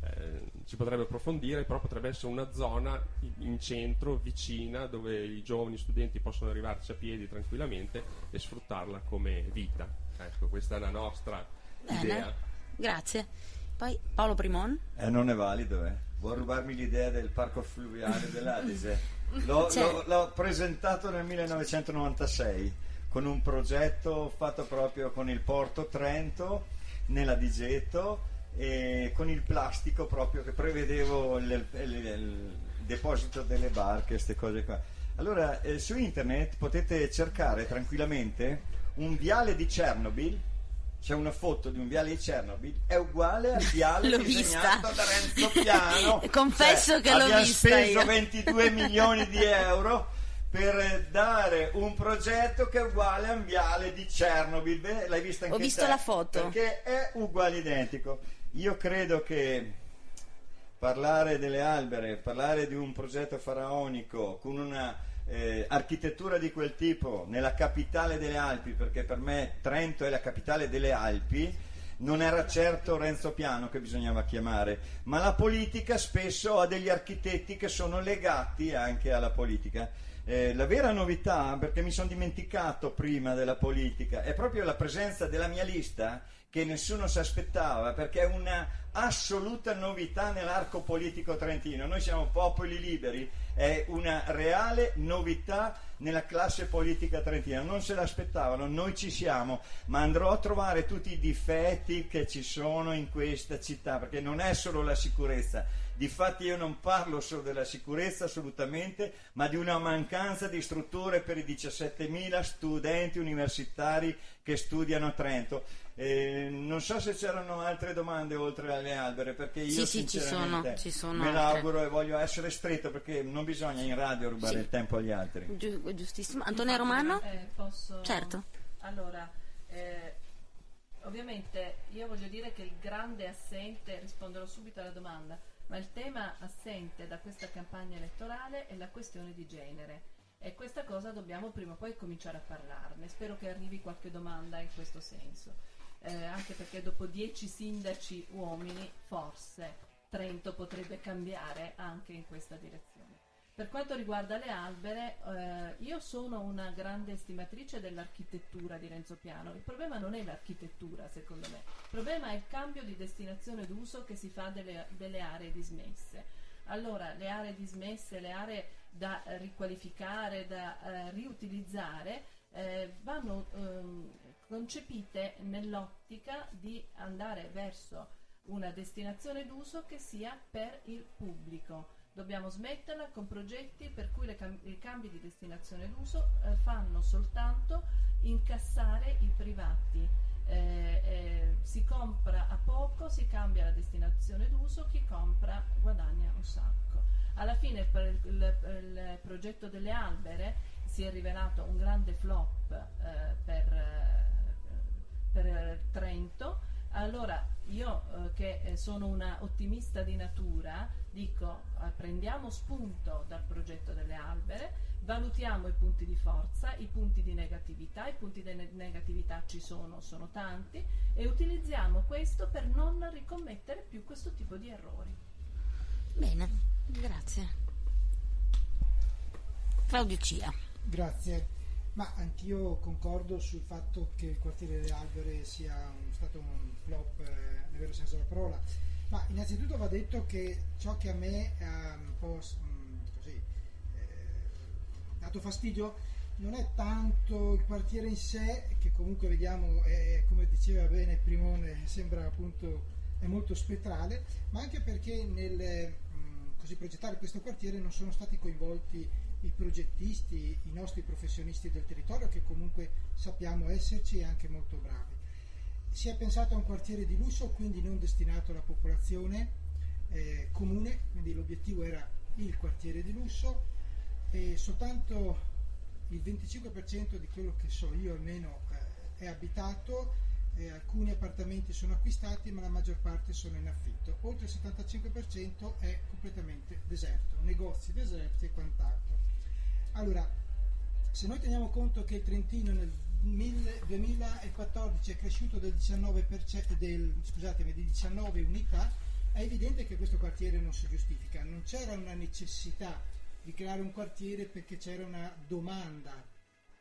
eh, si potrebbe approfondire, però potrebbe essere una zona in centro, vicina, dove i giovani studenti possono arrivarci a piedi tranquillamente e sfruttarla come vita. Ecco, questa è la nostra Bene. idea. Grazie. Poi Paolo Primon. Eh, non è valido, eh. Vuoi rubarmi l'idea del parco fluviale dell'Adise? L'ho, Cioè- l'ho- l'ho presentato nel 1996 con un progetto fatto proprio con il Porto Trento nella Digeto e con il plastico proprio che prevedevo il, il- il deposito delle barche, queste cose qua. Allora, eh, su internet potete cercare tranquillamente un viale di Chernobyl. C'è una foto di un viale di Chernobyl, è uguale al viale L'ho disegnato vista. da Renzo Piano. Confesso Cioè, che l'ho vista speso io. 22 milioni di euro per dare un progetto che è uguale a un viale di Chernobyl. Beh, L'hai vista anche Ho visto te? la foto. Perché è uguale identico. Io credo che parlare delle albere, parlare di un progetto faraonico con una eh, architettura di quel tipo nella capitale delle Alpi, perché per me Trento è la capitale delle Alpi, non era certo Renzo Piano che bisognava chiamare, ma la politica spesso ha degli architetti che sono legati anche alla politica. Eh, la vera novità, perché mi sono dimenticato prima della politica, è proprio la presenza della mia lista che nessuno si aspettava, perché è una assoluta novità nell'arco politico trentino. Noi siamo popoli liberi, è una reale novità nella classe politica trentina. Non se l'aspettavano, noi ci siamo, ma andrò a trovare tutti i difetti che ci sono in questa città, perché non è solo la sicurezza. Difatti io non parlo solo della sicurezza assolutamente, ma di una mancanza di strutture per i 17.000 studenti universitari che studiano a Trento. Eh, non so se c'erano altre domande oltre alle albere, perché io Sì, sì, ci sinceramente sono, ci sono me altre. l'auguro e voglio essere stretto perché non bisogna in radio rubare Sì. il tempo agli altri. Giu- giustissimo. Antonio Romano? Eh, posso... Certo. Allora, eh, ovviamente io voglio dire che il grande assente, risponderò subito alla domanda, ma il tema assente da questa campagna elettorale è la questione di genere. E questa cosa dobbiamo prima o poi cominciare a parlarne. Spero che arrivi qualche domanda in questo senso. Eh, anche perché dopo dieci sindaci uomini, forse Trento potrebbe cambiare anche in questa direzione. Per quanto riguarda le albere, eh, io sono una grande estimatrice dell'architettura di Renzo Piano. Il problema non è l'architettura, secondo me. Il problema è il cambio di destinazione d'uso che si fa delle, delle aree dismesse. Allora, le aree dismesse, le aree da riqualificare, da eh, riutilizzare, eh, vanno ehm, concepite nell'ottica di andare verso una destinazione d'uso che sia per il pubblico. Dobbiamo smetterla con progetti per cui cam- i cambi di destinazione d'uso eh, fanno soltanto incassare i privati. Eh, eh, si compra a poco, si cambia la destinazione d'uso, chi compra guadagna un sacco. Alla fine per il, il- il progetto delle albere si è rivelato un grande flop eh, per, eh, per Trento. Allora io eh, che eh, sono una ottimista di natura dico eh, prendiamo spunto dal progetto delle albere, valutiamo i punti di forza, i punti di negatività, i punti di ne- negatività ci sono, sono tanti e utilizziamo questo per non ricommettere più questo tipo di errori. Bene, grazie. Claudio Cia. Grazie. Ma anch'io concordo sul fatto che il quartiere delle Albere sia un- stato un flop eh, nel vero senso della parola. Ma innanzitutto va detto che ciò che a me ha un po' mh, così, eh, dato fastidio non è tanto il quartiere in sé, che comunque vediamo, è, come diceva bene Primone, sembra appunto è molto spettrale, ma anche perché nel mh, così progettare questo quartiere non sono stati coinvolti i progettisti, i nostri professionisti del territorio che comunque sappiamo esserci e anche molto bravi. Si è pensato a un quartiere di lusso, quindi non destinato alla popolazione eh, comune, quindi l'obiettivo era il quartiere di lusso e soltanto il 25% di quello che so io almeno eh, è abitato, eh, alcuni appartamenti sono acquistati ma la maggior parte sono in affitto, oltre il 75% è completamente deserto, negozi deserti e quant'altro. Allora, se noi teniamo conto che il Trentino nel 1000 2014 è cresciuto del 19%, del, scusatemi, di 19 unità, è evidente che questo quartiere non si giustifica. Non c'era una necessità di creare un quartiere perché c'era una domanda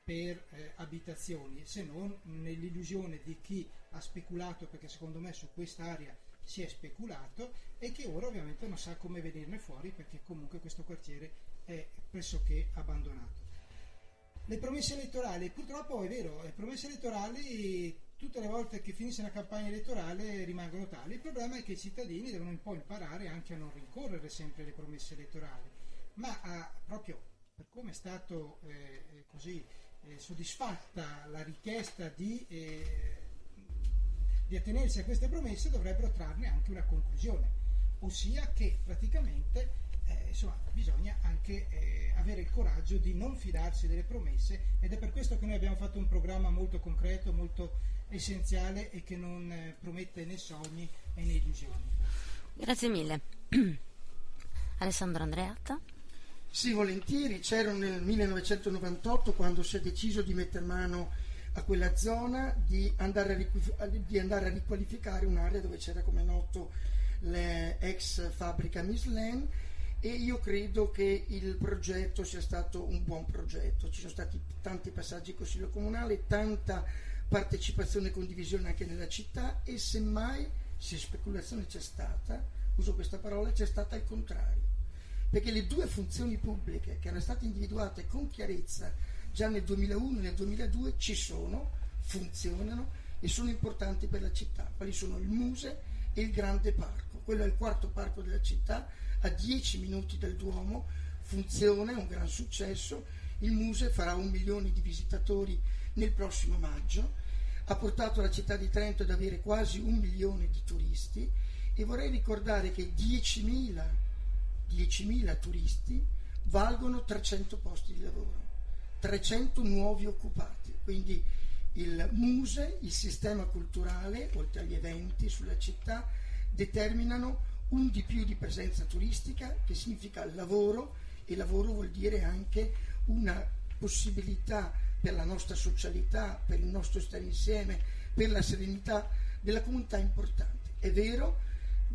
per eh, abitazioni, se non nell'illusione di chi ha speculato, perché secondo me su quest'area si è speculato e che ora ovviamente non sa come venirne fuori perché comunque questo quartiere è pressoché abbandonato. Le promesse elettorali, purtroppo è vero, le promesse elettorali tutte le volte che finisce una campagna elettorale rimangono tali. Il problema è che i cittadini devono un po' imparare anche a non rincorrere sempre le promesse elettorali, ma a, proprio per come è stato eh, così eh, soddisfatta la richiesta di, eh, di attenersi a queste promesse dovrebbero trarne anche una conclusione, ossia che praticamente eh, insomma, bisogna anche eh, avere il coraggio di non fidarsi delle promesse ed è per questo che noi abbiamo fatto un programma molto concreto, molto essenziale e che non eh, promette né sogni né illusioni. Grazie mille. Alessandro Andreatta. Sì, volentieri, c'ero nel 1998 quando si è deciso di mettere mano a quella zona, di andare a, riqui- di andare a riqualificare un'area dove c'era come noto l'ex fabbrica Mislen e io credo che il progetto sia stato un buon progetto, ci sono stati tanti passaggi in consiglio comunale, tanta partecipazione e condivisione anche nella città e semmai se speculazione c'è stata, uso questa parola, c'è stata al contrario perché le due funzioni pubbliche che erano state individuate con chiarezza già nel 2001 e nel 2002 ci sono, funzionano e sono importanti per la città, quali sono? Il Muse e il Grande Parco. Quello è il quarto parco della città, a 10 minuti dal Duomo, funziona, è un gran successo, il Muse farà un milione di visitatori nel prossimo maggio, ha portato la città di Trento ad avere quasi un milione di turisti e vorrei ricordare che 10.000 10.000 turisti valgono 300 posti di lavoro, 300 nuovi occupati. Quindi il Muse, il sistema culturale, oltre agli eventi sulla città, determinano un di più di presenza turistica che significa lavoro e lavoro vuol dire anche una possibilità per la nostra socialità, per il nostro stare insieme, per la serenità della comunità importante. È vero,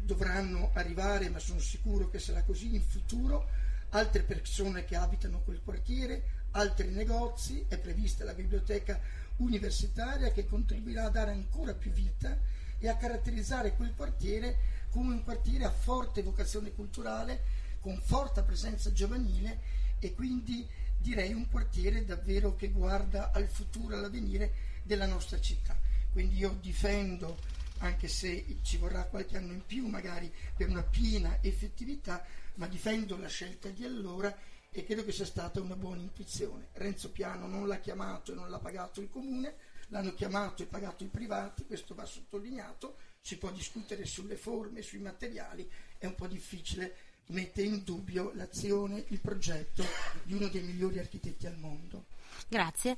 dovranno arrivare, ma sono sicuro che sarà così in futuro, altre persone che abitano quel quartiere, altri negozi, è prevista la biblioteca universitaria che contribuirà a dare ancora più vita e a caratterizzare quel quartiere come un quartiere a forte vocazione culturale, con forte presenza giovanile e quindi direi un quartiere davvero che guarda al futuro, all'avvenire della nostra città. Quindi io difendo anche se ci vorrà qualche anno in più magari per una piena effettività, ma difendo la scelta di allora e credo che sia stata una buona intuizione. Renzo Piano non l'ha chiamato e non l'ha pagato il comune, l'hanno chiamato e pagato i privati, questo va sottolineato, si può discutere sulle forme, sui materiali, è un po' difficile mettere in dubbio l'azione, il progetto di uno dei migliori architetti al mondo. Grazie.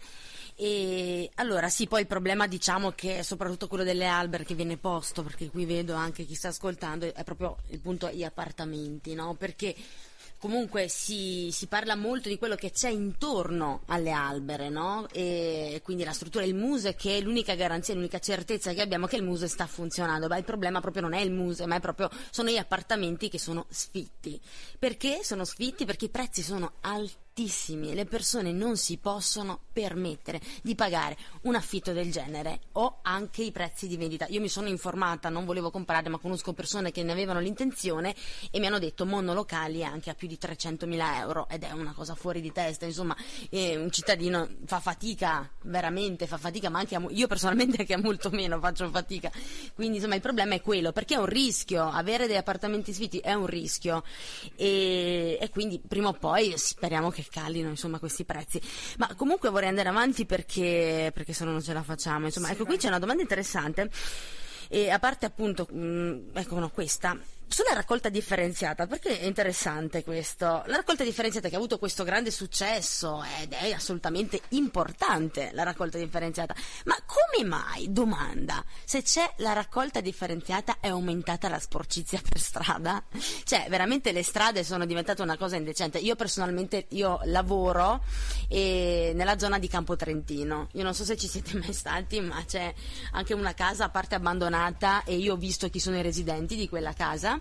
E allora sì, poi il problema diciamo che è soprattutto quello delle alberi che viene posto, perché qui vedo anche chi sta ascoltando, è proprio il punto gli appartamenti, no? Perché comunque si, si, parla molto di quello che c'è intorno alle albere, no? E quindi la struttura del muse che è l'unica garanzia, l'unica certezza che abbiamo che il muse sta funzionando. Ma il problema proprio non è il muse, ma proprio, sono gli appartamenti che sono sfitti. Perché sono sfitti? Perché i prezzi sono altissimi altissimi, le persone non si possono permettere di pagare un affitto del genere o anche i prezzi di vendita. Io mi sono informata, non volevo comprare, ma conosco persone che ne avevano l'intenzione e mi hanno detto monolocali anche a più di 300.000 euro ed è una cosa fuori di testa, insomma eh, un cittadino fa fatica, veramente fa fatica, ma anche a, io personalmente anche a molto meno faccio fatica. Quindi insomma il problema è quello, perché è un rischio, avere degli appartamenti sfitti è un rischio e, e quindi prima o poi speriamo che calino insomma questi prezzi. Ma comunque vorrei andare avanti perché, perché se no non ce la facciamo. Insomma, sì, ecco, vai. qui c'è una domanda interessante. E a parte appunto, mh, mm, ecco no, questa, sulla raccolta differenziata, perché è interessante questo? La raccolta differenziata che ha avuto questo grande successo ed è assolutamente importante la raccolta differenziata, ma come mai, domanda, se c'è la raccolta differenziata è aumentata la sporcizia per strada? Cioè, veramente le strade sono diventate una cosa indecente. Io personalmente io lavoro eh, nella zona di Campo Trentino. Io non so se ci siete mai stati, ma c'è anche una casa a parte abbandonata e io ho visto chi sono i residenti di quella casa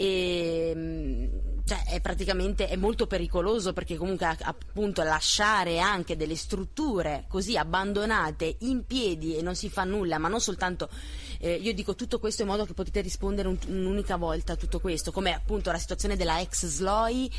e mm, cioè, è praticamente è molto pericoloso perché comunque appunto lasciare anche delle strutture così abbandonate in piedi e non si fa nulla, ma non soltanto eh, io dico tutto questo in modo che potete rispondere un, un'unica volta a tutto questo, come appunto la situazione della ex SLOI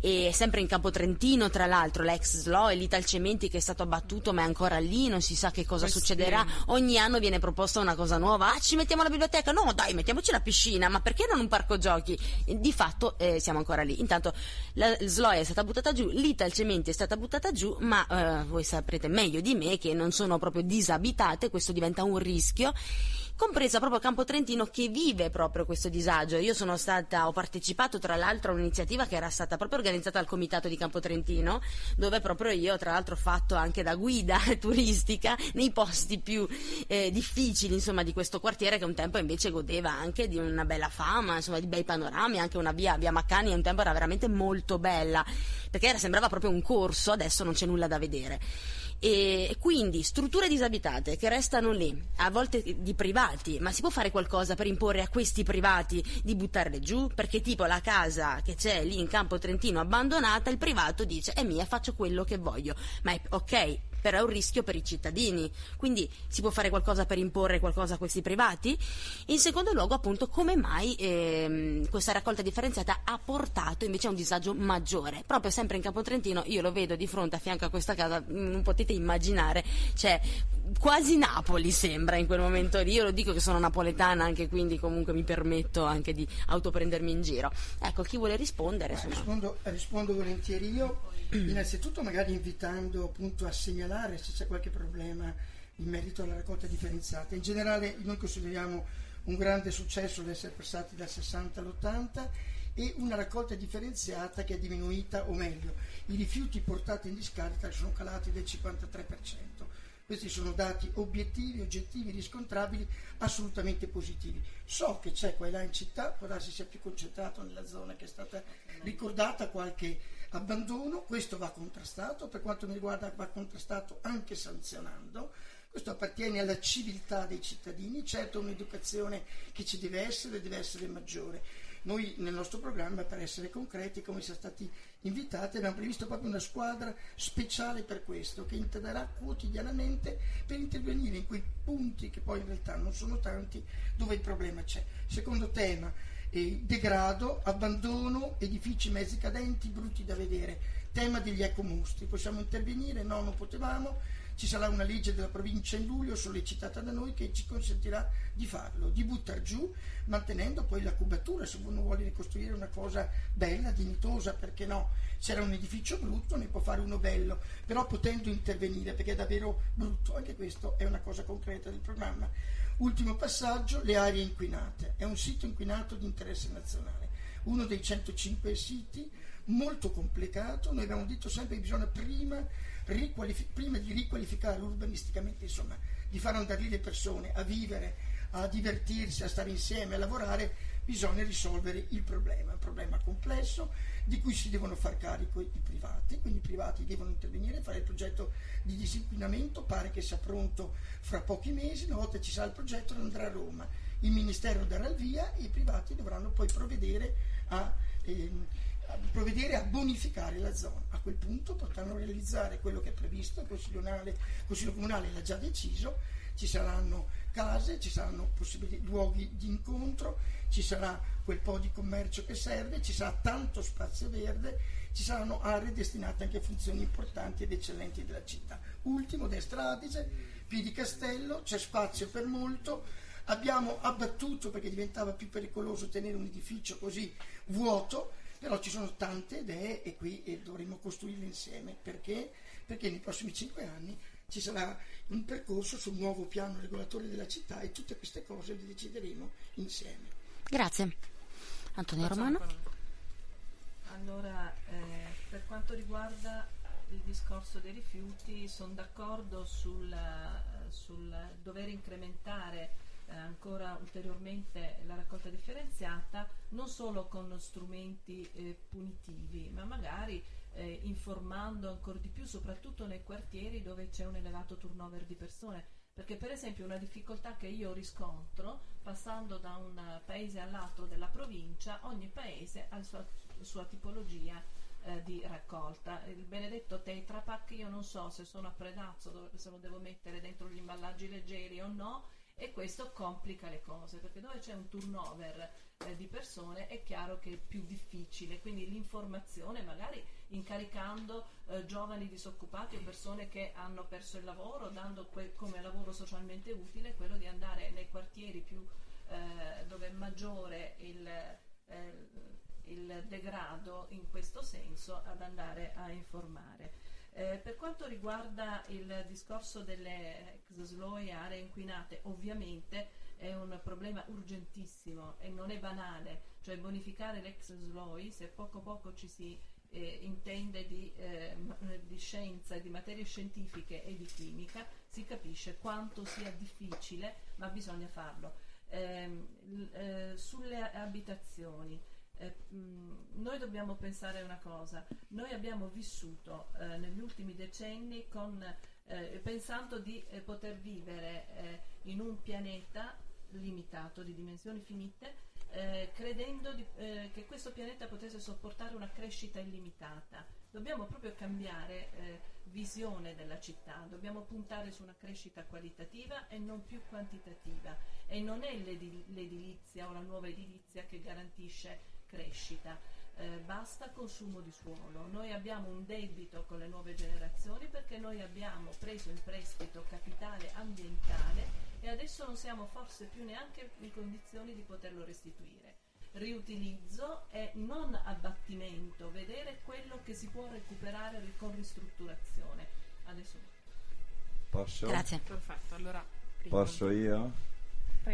e sempre in Campo Trentino, tra l'altro, la ex SLOI, l'Italcementi che è stato abbattuto ma è ancora lì, non si sa che cosa Questo succederà. Ogni anno viene proposta una cosa nuova, ah ci mettiamo la biblioteca, no dai mettiamoci la piscina, ma perché non un parco giochi? Di fatto eh, siamo ancora lì. Intanto la SLOI è stata buttata giù, l'Italcementi è stata buttata giù, ma eh, voi saprete meglio di me che non sono proprio disabitate, questo diventa un rischio compresa proprio Campo Trentino che vive proprio questo disagio. Io sono stata, ho partecipato tra l'altro a un'iniziativa che era stata proprio organizzata dal Comitato di Campo Trentino, dove proprio io tra l'altro ho fatto anche da guida turistica nei posti più eh, difficili insomma, di questo quartiere che un tempo invece godeva anche di una bella fama, insomma, di bei panorami, anche una via, via Maccani un tempo era veramente molto bella, perché era, sembrava proprio un corso, adesso non c'è nulla da vedere. E quindi strutture disabitate che restano lì, a volte di privati, ma si può fare qualcosa per imporre a questi privati di buttarle giù? Perché tipo la casa che c'è lì in campo Trentino abbandonata, il privato dice è mia, faccio quello che voglio. Ma è ok, però è un rischio per i cittadini. Quindi si può fare qualcosa per imporre qualcosa a questi privati? In secondo luogo, appunto, come mai ehm, questa raccolta differenziata ha portato invece a un disagio maggiore? Proprio sempre in Campo Trentino, io lo vedo di fronte a fianco a questa casa, mm, non potete immaginare, c'è quasi Napoli sembra in quel momento lì. Io lo dico che sono napoletana anche quindi comunque mi permetto anche di autoprendermi in giro. Ecco, chi vuole rispondere? Rispondo, rispondo volentieri io, innanzitutto magari invitando appunto a segnalare se c'è qualche problema in merito alla raccolta differenziata. In generale noi consideriamo un grande successo l'essere passati dal 60 all'80 e una raccolta differenziata che è diminuita, o meglio, i rifiuti portati in discarica sono calati del 53%. Questi sono dati obiettivi, oggettivi, riscontrabili, assolutamente positivi. So che c'è qua e là in città, può darsi sia più concentrato nella zona che è stata ricordata qualche abbandono, questo va contrastato, per quanto mi riguarda va contrastato anche sanzionando. Questo appartiene alla civiltà dei cittadini, certo un'educazione che ci deve essere, deve essere maggiore noi nel nostro programma, per essere concreti, come siamo stati invitati, abbiamo previsto proprio una squadra speciale per questo, che interverrà quotidianamente per intervenire in quei punti, che poi in realtà non sono tanti, dove il problema c'è. Secondo tema, eh, degrado, abbandono, edifici mezzi cadenti, brutti da vedere. Tema degli ecomostri, possiamo intervenire? No, non potevamo ci sarà una legge della provincia in luglio sollecitata da noi che ci consentirà di farlo, di buttare giù, mantenendo poi la cubatura, se uno vuole ricostruire una cosa bella, dignitosa, perché no? Se era un edificio brutto ne può fare uno bello, però potendo intervenire perché è davvero brutto, anche questo è una cosa concreta del programma. Ultimo passaggio, le aree inquinate. È un sito inquinato di interesse nazionale, uno dei 105 siti, molto complicato, noi abbiamo detto sempre che bisogna prima prima di riqualificare urbanisticamente, insomma, di far andare lì le persone a vivere, a divertirsi, a stare insieme, a lavorare, bisogna risolvere il problema. È un problema complesso di cui si devono far carico i privati, quindi i privati devono intervenire, fare il progetto di disinquinamento, pare che sia pronto fra pochi mesi, una volta ci sarà il progetto andrà a Roma, il Ministero darà il via e i privati dovranno poi provvedere a... Ehm, provvedere a bonificare la zona. A quel punto potranno realizzare quello che è previsto, il Consiglio Comunale, il Consiglio Comunale l'ha già deciso, ci saranno case, ci saranno luoghi di incontro, ci sarà quel po' di commercio che serve, ci sarà tanto spazio verde, ci saranno aree destinate anche a funzioni importanti ed eccellenti della città. Ultimo, destra Adige, Piedi Castello, c'è spazio per molto, abbiamo abbattuto perché diventava più pericoloso tenere un edificio così vuoto, però ci sono tante idee e qui eh, dovremo costruirle insieme. Perché? Perché nei prossimi cinque anni ci sarà un percorso sul nuovo piano regolatore della città e tutte queste cose le decideremo insieme. Grazie. Antonio Romano. Allora, eh, per quanto riguarda il discorso dei rifiuti, sono d'accordo sul, sul dover incrementare eh, ancora ulteriormente la raccolta differenziata, non solo con strumenti eh, punitivi, ma magari eh, informando ancora di più, soprattutto nei quartieri dove c'è un elevato turnover di persone. Perché per esempio una difficoltà che io riscontro passando da un paese all'altro della provincia, ogni paese ha la sua, sua tipologia eh, di raccolta. Il benedetto Tetra Pak io non so se sono a Predazzo, se lo devo mettere dentro gli imballaggi leggeri o no, e questo complica le cose perché dove c'è un turnover eh, di persone è chiaro che è più difficile, quindi l'informazione magari incaricando eh, giovani disoccupati o persone che hanno perso il lavoro, dando que- come lavoro socialmente utile quello di andare nei quartieri più, eh, dove è maggiore il, eh, il degrado in questo senso ad andare a informare. Eh, per quanto riguarda il discorso delle ex slow e aree inquinate, ovviamente è un problema urgentissimo e non è banale, cioè bonificare l'ex slow se poco poco ci si eh, intende di, eh, di, scienza, di materie scientifiche e di chimica, si capisce quanto sia difficile, ma bisogna farlo. Ehm, eh, sulle abitazioni, eh, mh, noi dobbiamo pensare una cosa, noi abbiamo vissuto eh, negli ultimi decenni con, eh, pensando di eh, poter vivere eh, in un pianeta limitato, di dimensioni finite, eh, credendo di, che questo pianeta potesse sopportare una crescita illimitata. Dobbiamo proprio cambiare visione della città, dobbiamo puntare su una crescita qualitativa e non più quantitativa. E non è l'edilizia o la nuova edilizia che garantisce crescita, eh, basta consumo di suolo. Noi abbiamo un debito con le nuove generazioni perché noi abbiamo preso in prestito capitale ambientale e adesso non siamo forse più neanche in condizioni di poterlo restituire. Riutilizzo e non abbattimento, vedere quello che si può recuperare con ristrutturazione. Adesso Posso? Grazie. Perfetto, allora Posso io?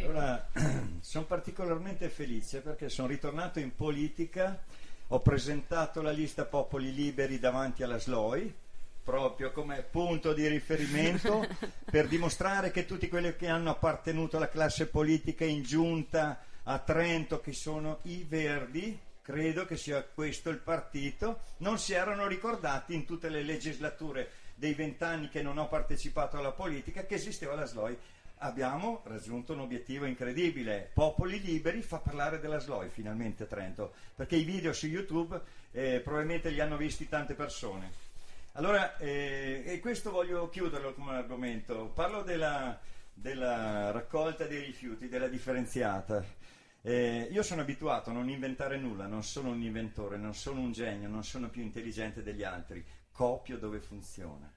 Allora, sono particolarmente felice perché sono ritornato in politica, ho presentato la lista Popoli Liberi davanti alla SLOI, proprio come punto di riferimento per dimostrare che tutti quelli che hanno appartenuto alla classe politica in giunta a Trento, che sono i Verdi, credo che sia questo il partito, non si erano ricordati in tutte le legislature dei vent'anni che non ho partecipato alla politica che esisteva la SLOI abbiamo raggiunto un obiettivo incredibile. Popoli Liberi fa parlare della SLOI finalmente Trento, perché i video su YouTube eh, probabilmente li hanno visti tante persone. Allora, eh, e questo voglio chiuderlo come argomento. Parlo della, della raccolta dei rifiuti, della differenziata. Eh, io sono abituato a non inventare nulla, non sono un inventore, non sono un genio, non sono più intelligente degli altri. Copio dove funziona.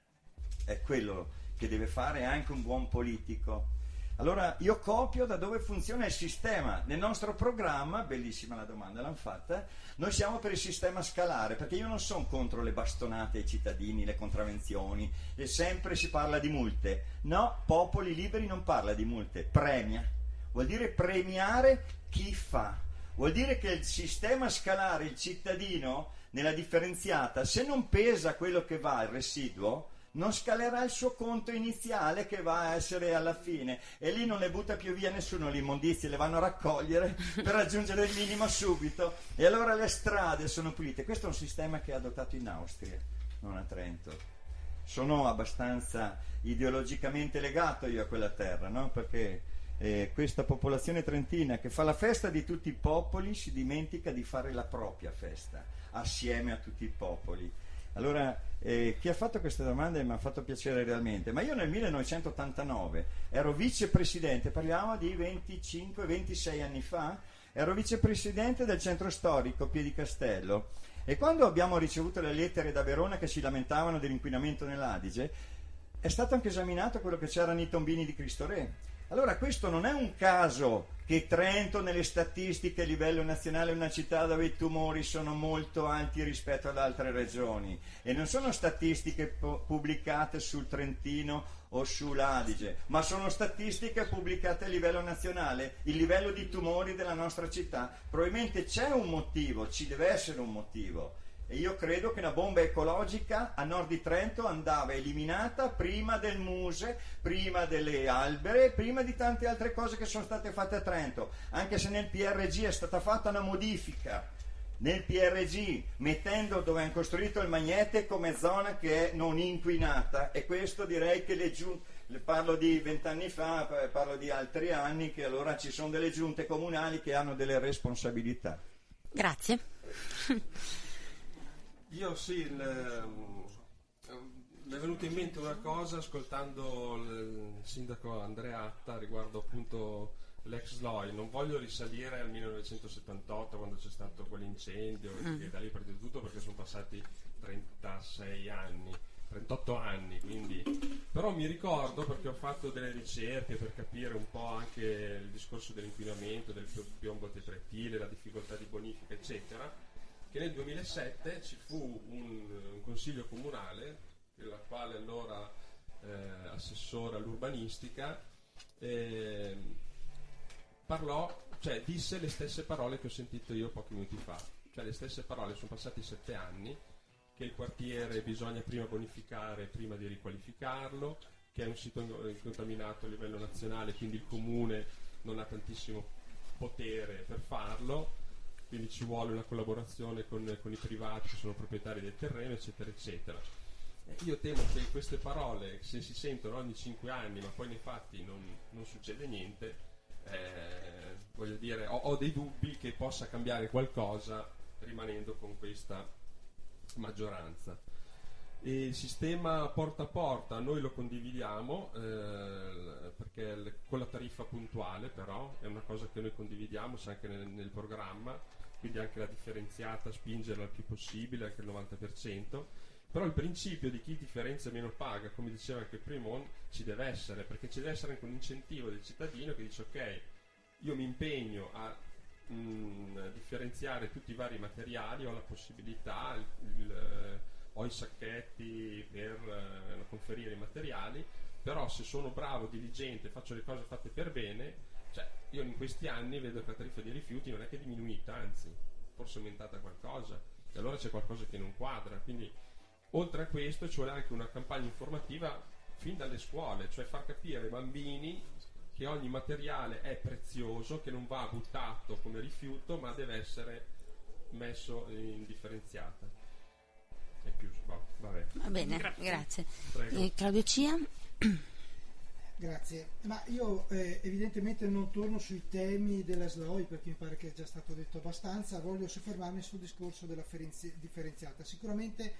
È quello che deve fare anche un buon politico. Allora io copio da dove funziona il sistema. Nel nostro programma, bellissima la domanda, l'hanno fatta, noi siamo per il sistema scalare, perché io non sono contro le bastonate ai cittadini, le contravvenzioni, e sempre si parla di multe. No, Popoli Liberi non parla di multe, premia. Vuol dire premiare chi fa. Vuol dire che il sistema scalare, il cittadino, nella differenziata, se non pesa quello che va, il residuo, non scalerà il suo conto iniziale che va a essere alla fine e lì non le butta più via nessuno le immondizie, le vanno a raccogliere per raggiungere il minimo subito e allora le strade sono pulite. Questo è un sistema che è adottato in Austria, non a Trento. Sono abbastanza ideologicamente legato io a quella terra, no? perché eh, questa popolazione trentina che fa la festa di tutti i popoli si dimentica di fare la propria festa assieme a tutti i popoli. Allora, eh, chi ha fatto queste domande mi ha fatto piacere realmente, ma io nel 1989 ero vicepresidente, parliamo di 25-26 anni fa, ero vicepresidente del centro storico Piedi Castello e quando abbiamo ricevuto le lettere da Verona che si lamentavano dell'inquinamento nell'Adige, è stato anche esaminato quello che c'era nei tombini di Cristo Re allora questo non è un caso che Trento nelle statistiche a livello nazionale è una città dove i tumori sono molto alti rispetto ad altre regioni e non sono statistiche pubblicate sul Trentino o sull'Adige, ma sono statistiche pubblicate a livello nazionale. Il livello di tumori della nostra città probabilmente c'è un motivo, ci deve essere un motivo e io credo che una bomba ecologica a nord di Trento andava eliminata prima del muse, prima delle albere, prima di tante altre cose che sono state fatte a Trento, anche se nel PRG è stata fatta una modifica nel PRG, mettendo dove hanno costruito il Magnete come zona che è non inquinata e questo direi che le giunte parlo di vent'anni fa, parlo di altri anni, che allora ci sono delle giunte comunali che hanno delle responsabilità. Grazie. Io sì, ehm, mi è venuta in mente una cosa ascoltando il sindaco Andreatta riguardo appunto l'ex SLOI. Non voglio risalire al 1978 quando c'è stato quell'incendio mm. e da lì partito tutto perché sono passati 36 anni. 38 anni, quindi però mi ricordo perché ho fatto delle ricerche per capire un po' anche il discorso dell'inquinamento, del piombo tetretile, la difficoltà di bonifica, eccetera che nel 2007 ci fu un, un consiglio comunale, nella quale allora eh, assessore all'urbanistica eh, parlò, cioè disse le stesse parole che ho sentito io pochi minuti fa, cioè le stesse parole, sono passati sette anni, che il quartiere bisogna prima bonificare prima di riqualificarlo, che è un sito incontaminato a livello nazionale, quindi il comune non ha tantissimo potere per farlo quindi ci vuole una collaborazione con, con i privati che sono proprietari del terreno, eccetera, eccetera. Io temo che queste parole, se si sentono ogni 5 anni, ma poi nei fatti non, non succede niente, eh, voglio dire, ho, ho, dei dubbi che possa cambiare qualcosa rimanendo con questa maggioranza. E il sistema porta a porta noi lo condividiamo eh, perché con la tariffa puntuale però è una cosa che noi condividiamo, c'è anche nel, nel programma quindi anche la differenziata spingerla il più possibile, anche il 90%, però il principio di chi differenzia meno paga, come diceva anche Primon, ci deve essere, perché ci deve essere anche un incentivo del cittadino che dice ok, io mi impegno a mh, mm, differenziare tutti i vari materiali, ho la possibilità, il, il, ho i sacchetti per uh, conferire i materiali, però se sono bravo, diligente, faccio le cose fatte per bene, cioè, io in questi anni vedo che la tariffa dei rifiuti non è che è diminuita, anzi, forse è aumentata qualcosa, e allora c'è qualcosa che non quadra. Quindi, oltre a questo, ci vuole anche una campagna informativa fin dalle scuole, cioè far capire ai bambini che ogni materiale è prezioso, che non va buttato come rifiuto, ma deve essere messo in differenziata. E più, boh. Va bene, grazie. grazie. Eh, Claudio Cia. Grazie, ma io eh, evidentemente non torno sui temi della SLOI perché mi pare che è già stato detto abbastanza, voglio soffermarmi sul discorso della ferenzi- differenziata. Sicuramente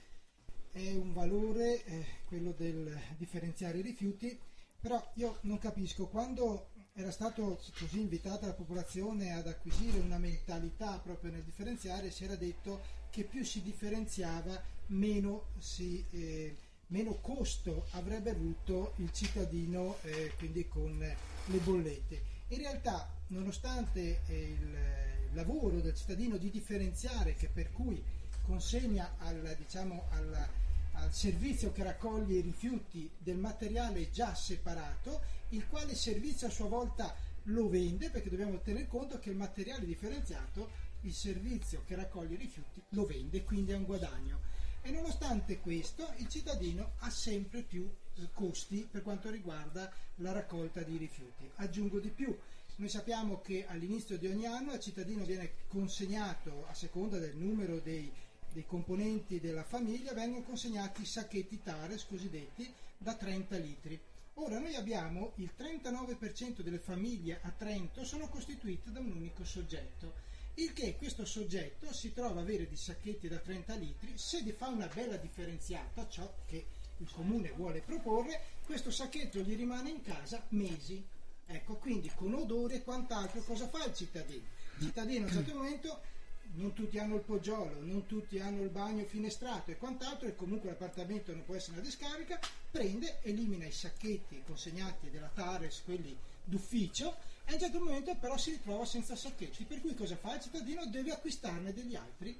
è un valore eh, quello del differenziare i rifiuti, però io non capisco, quando era stata così invitata la popolazione ad acquisire una mentalità proprio nel differenziare, si era detto che più si differenziava meno si... Eh, meno costo avrebbe avuto il cittadino eh, quindi con le bollette. In realtà, nonostante eh, il lavoro del cittadino di differenziare, che per cui consegna al, diciamo, al, al servizio che raccoglie i rifiuti del materiale già separato, il quale servizio a sua volta lo vende, perché dobbiamo tener conto che il materiale differenziato, il servizio che raccoglie i rifiuti, lo vende, quindi è un guadagno e nonostante questo il cittadino ha sempre più eh, costi per quanto riguarda la raccolta di rifiuti. Aggiungo di più, noi sappiamo che all'inizio di ogni anno al cittadino viene consegnato, a seconda del numero dei, dei componenti della famiglia, vengono consegnati sacchetti TARES cosiddetti da 30 litri. Ora noi abbiamo il 39% delle famiglie a Trento sono costituite da un unico soggetto, il che questo soggetto si trova a avere di sacchetti da 30 litri, se fa una bella differenziata, ciò che il comune vuole proporre, questo sacchetto gli rimane in casa mesi. Ecco, quindi con odore e quant'altro cosa fa il cittadino? Il cittadino a un certo momento non tutti hanno il poggiolo, non tutti hanno il bagno finestrato e quant'altro, e comunque l'appartamento non può essere una discarica, prende, elimina i sacchetti consegnati della Tares, quelli d'ufficio, e a un momento però si ritrova senza sacchetti, per cui cosa fa? Il cittadino deve acquistarne degli altri,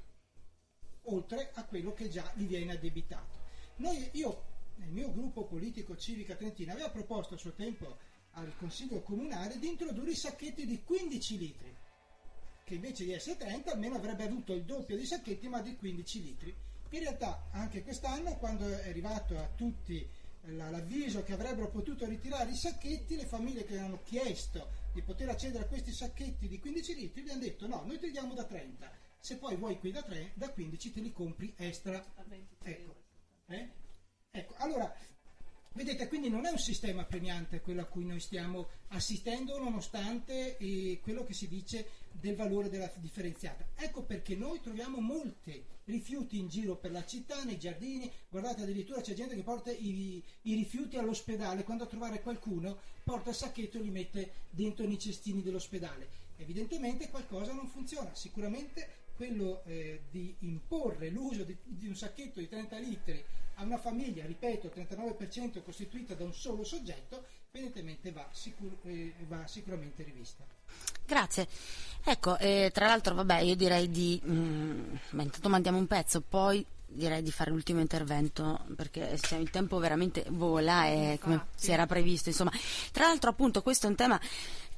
oltre a quello che già gli viene addebitato. Noi, io, nel mio gruppo politico Civica Trentina, avevo proposto a suo tempo al Consiglio Comunale di introdurre i sacchetti di 15 litri che invece di essere 30 almeno avrebbe avuto il doppio di sacchetti ma di 15 litri. In realtà anche quest'anno quando è arrivato a tutti l'avviso che avrebbero potuto ritirare i sacchetti, le famiglie che hanno chiesto di poter accedere a questi sacchetti di 15 litri gli hanno detto no, noi ti diamo da 30, se poi vuoi qui da, 3, da 15 te li compri extra. Ecco. Eh? ecco, allora Vedete, quindi non è un sistema premiante quello a cui noi stiamo assistendo, nonostante eh, quello che si dice del valore della differenziata. Ecco perché noi troviamo molti rifiuti in giro per la città, nei giardini, guardate addirittura c'è gente che porta i, i rifiuti all'ospedale, quando a trovare qualcuno porta il sacchetto e li mette dentro nei cestini dell'ospedale. Evidentemente qualcosa non funziona, sicuramente quello eh, di imporre l'uso di, di un sacchetto di 30 litri a una famiglia, ripeto, 39% costituita da un solo soggetto, evidentemente va, sicur- eh, va sicuramente rivista. Grazie. Ecco, eh, tra l'altro, vabbè, io direi di... Mm, beh, intanto mandiamo un pezzo, poi direi di fare l'ultimo intervento perché il tempo veramente vola e come si era previsto, insomma. Tra l'altro, appunto, questo è un tema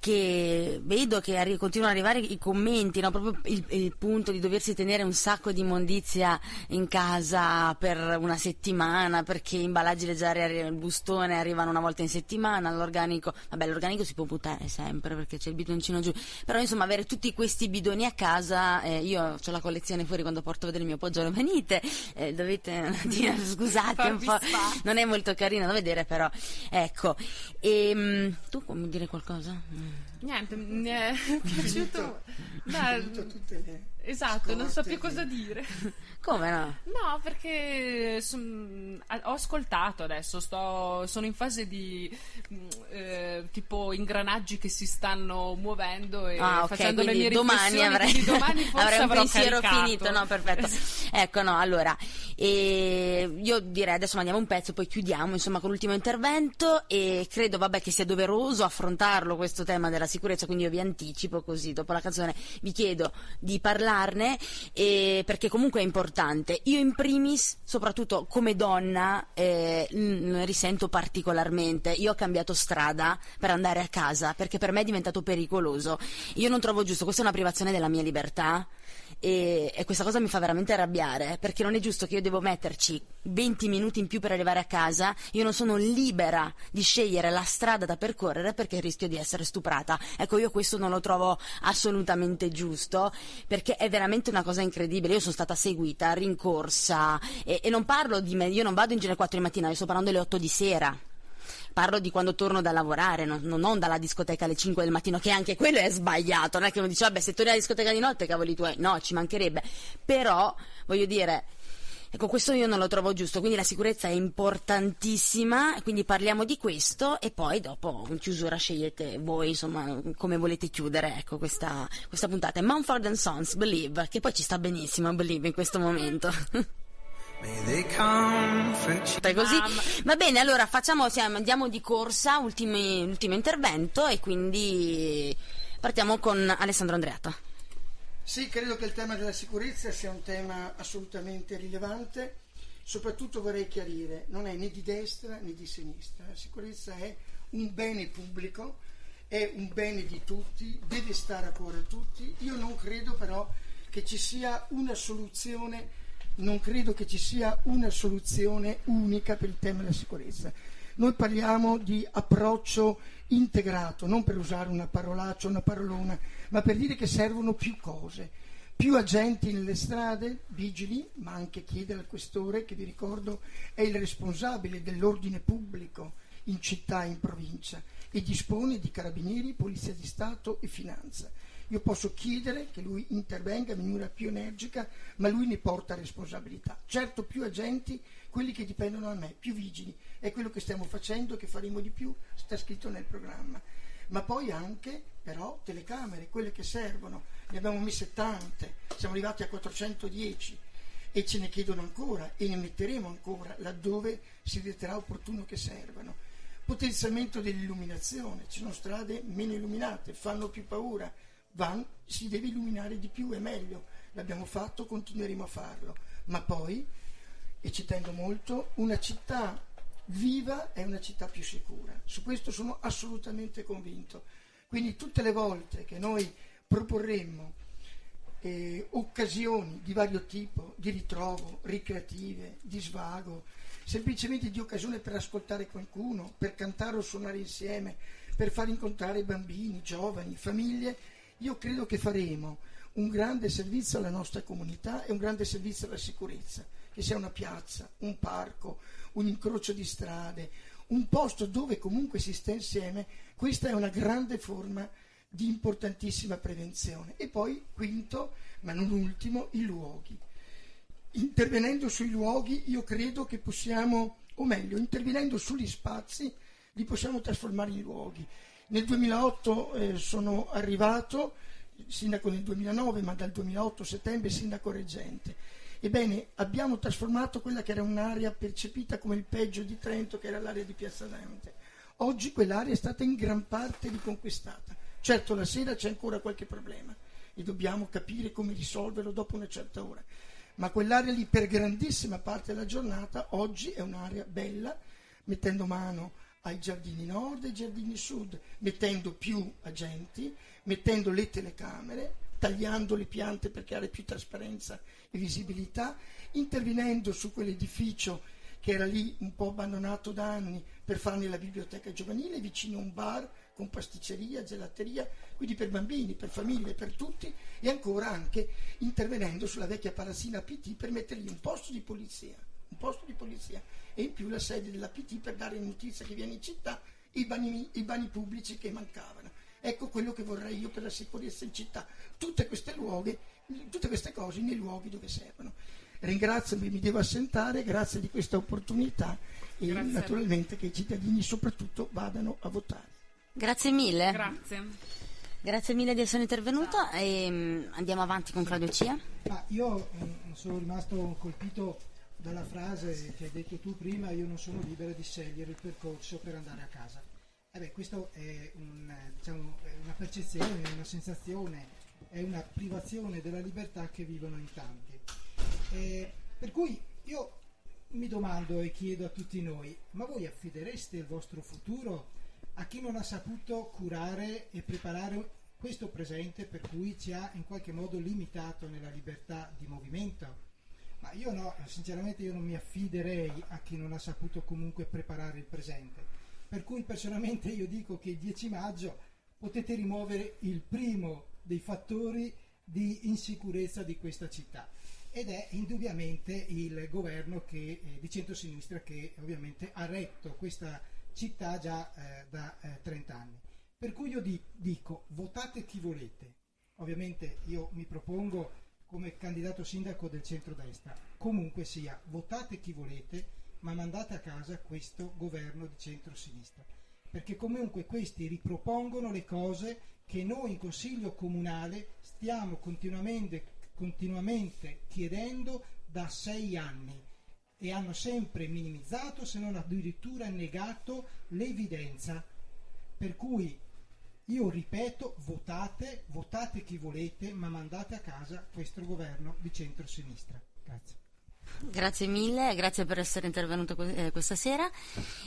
che vedo che arri- continuano ad arrivare i commenti, no? proprio il, il, punto di doversi tenere un sacco di immondizia in casa per una settimana perché imballaggi leggeri, il bustone arrivano una volta in settimana, l'organico, vabbè l'organico si può buttare sempre perché c'è il bidoncino giù, però insomma avere tutti questi bidoni a casa, eh, io ho la collezione fuori quando porto a vedere il mio poggiolo, venite, eh, dovete, scusate un po', non è molto carino da vedere però, ecco, e, ehm, tu vuoi dire qualcosa? Mm. Niente, mi è piaciuto. Beh, tutte le Esatto, non so più cosa dire. Come no? No, perché son, ho ascoltato adesso, sto, sono in fase di mm, eh, tipo ingranaggi che si stanno muovendo e ah, okay, facendo le mie domani avrei, domani avrei un pensiero caricato. finito, no, perfetto. ecco, no, allora, eh, io direi adesso mandiamo un pezzo, poi chiudiamo insomma con l'ultimo intervento e credo vabbè che sia doveroso affrontarlo questo tema della sicurezza, quindi io vi anticipo così, dopo la canzone vi chiedo di parlarne eh, perché comunque è importante. Io in primis, soprattutto come donna, eh, risento particolarmente. Io ho cambiato strada per andare a casa perché per me è diventato pericoloso. Io non trovo giusto, questa è una privazione della mia libertà e, e, questa cosa mi fa veramente arrabbiare perché non è giusto che io devo metterci 20 minuti in più per arrivare a casa, io non sono libera di scegliere la strada da percorrere perché rischio di essere stuprata. Ecco, io questo non lo trovo assolutamente giusto perché è veramente una cosa incredibile. Io sono stata seguita, rincorsa e, e non parlo di me, io non vado in giro alle 4 di mattina, io sto parlando alle 8 di sera parlo di quando torno da lavorare, non, non, dalla discoteca alle 5 del mattino, che anche quello è sbagliato, non è che uno dice vabbè se torni alla discoteca di notte cavoli tuoi, no, ci mancherebbe, però voglio dire... Ecco, questo io non lo trovo giusto, quindi la sicurezza è importantissima, quindi parliamo di questo e poi dopo in chiusura scegliete voi, insomma, come volete chiudere, ecco, questa, questa puntata. Mumford Sons, Believe, che poi ci sta benissimo, Believe, in questo momento. Così. Va bene, allora facciamo, siamo, andiamo di corsa, ultimi, ultimo intervento e quindi partiamo con Alessandro Andreata. Sì, credo che il tema della sicurezza sia un tema assolutamente rilevante, soprattutto vorrei chiarire, non è né di destra né di sinistra, la sicurezza è un bene pubblico, è un bene di tutti, deve stare a cuore a tutti, io non credo però che ci sia una soluzione non credo che ci sia una soluzione unica per il tema della sicurezza. Noi parliamo di approccio integrato, non per usare una parolaccia, una parolona, ma per dire che servono più cose, più agenti nelle strade, vigili, ma anche chiedere al questore, che vi ricordo è il responsabile dell'ordine pubblico in città e in provincia e dispone di carabinieri, polizia di Stato e finanza. Io posso chiedere che lui intervenga in maniera più energica, ma lui ne porta responsabilità. Certo più agenti, quelli che dipendono da me, più vigili. È quello che stiamo facendo, che faremo di più, sta scritto nel programma. Ma poi anche, però, telecamere, quelle che servono. Ne abbiamo messe tante, siamo arrivati a 410 e ce ne chiedono ancora e ne metteremo ancora laddove si riterrà opportuno che servano. Potenziamento dell'illuminazione, ci sono strade meno illuminate, fanno più paura, Van si deve illuminare di più e meglio, l'abbiamo fatto, continueremo a farlo, ma poi, e ci tengo molto, una città viva è una città più sicura, su questo sono assolutamente convinto. Quindi tutte le volte che noi proporremmo eh, occasioni di vario tipo, di ritrovo, ricreative, di svago, semplicemente di occasione per ascoltare qualcuno, per cantare o suonare insieme, per far incontrare bambini, giovani, famiglie, io credo che faremo un grande servizio alla nostra comunità e un grande servizio alla sicurezza, che sia una piazza, un parco, un incrocio di strade, un posto dove comunque si sta insieme, questa è una grande forma di importantissima prevenzione. E poi, quinto, ma non ultimo, i luoghi. Intervenendo sui luoghi io credo che possiamo, o meglio, intervenendo sugli spazi, li possiamo trasformare in luoghi. Nel 2008 eh, sono arrivato, sindaco nel 2009, ma dal 2008 settembre sindaco reggente. Ebbene, abbiamo trasformato quella che era un'area percepita come il peggio di Trento, che era l'area di Piazza Dante. Oggi quell'area è stata in gran parte riconquistata. Certo, la sera c'è ancora qualche problema e dobbiamo capire come risolverlo dopo una certa ora. Ma quell'area lì, per grandissima parte della giornata, oggi è un'area bella, mettendo mano ai giardini nord e ai giardini sud, mettendo più agenti, mettendo le telecamere, tagliando le piante per creare più trasparenza e visibilità, intervenendo su quell'edificio che era lì un po' abbandonato da anni per farne la biblioteca giovanile, vicino a un bar con pasticceria, gelateria, quindi per bambini, per famiglie, per tutti, e ancora anche intervenendo sulla vecchia palazzina PT per mettergli un posto di polizia un posto di polizia e in più la sede della PT per dare notizia che viene in città i bagni, i bagni pubblici che mancavano. Ecco quello che vorrei io per la sicurezza in città. Tutte queste, luoghi, tutte queste cose nei luoghi dove servono. Ringrazio, mi devo assentare, grazie di questa opportunità e grazie. naturalmente che i cittadini soprattutto vadano a votare. Grazie mille. Grazie. Grazie mille di essere intervenuto e um, andiamo avanti con Claudio Cia. Ah, io um, sono rimasto colpito dalla frase che hai detto tu prima, io non sono libero di scegliere il percorso per andare a casa. Eh beh, questo è, un, diciamo, una percezione, una sensazione, è una privazione della libertà che vivono in tanti. Eh, per cui io mi domando e chiedo a tutti noi, ma voi affidereste il vostro futuro a chi non ha saputo curare e preparare questo presente per cui ci ha in qualche modo limitato nella libertà di movimento? Ma io no, sinceramente io non mi affiderei a chi non ha saputo comunque preparare il presente. Per cui personalmente io dico che il 10 maggio potete rimuovere il primo dei fattori di insicurezza di questa città ed è indubbiamente il governo che, eh, di centrosinistra che ovviamente ha retto questa città già eh, da eh, 30 anni. Per cui io di, dico votate chi volete. Ovviamente io mi propongo come candidato sindaco del centrodestra. Comunque sia, votate chi volete, ma mandate a casa questo governo di centrosinistra. Perché comunque questi ripropongono le cose che noi in Consiglio Comunale stiamo continuamente, continuamente chiedendo da sei anni e hanno sempre minimizzato, se non addirittura negato, l'evidenza. Per cui io ripeto, votate, votate chi volete, ma mandate a casa questo governo di centro-sinistra. Grazie. Grazie mille, grazie per essere intervenuto eh, questa sera.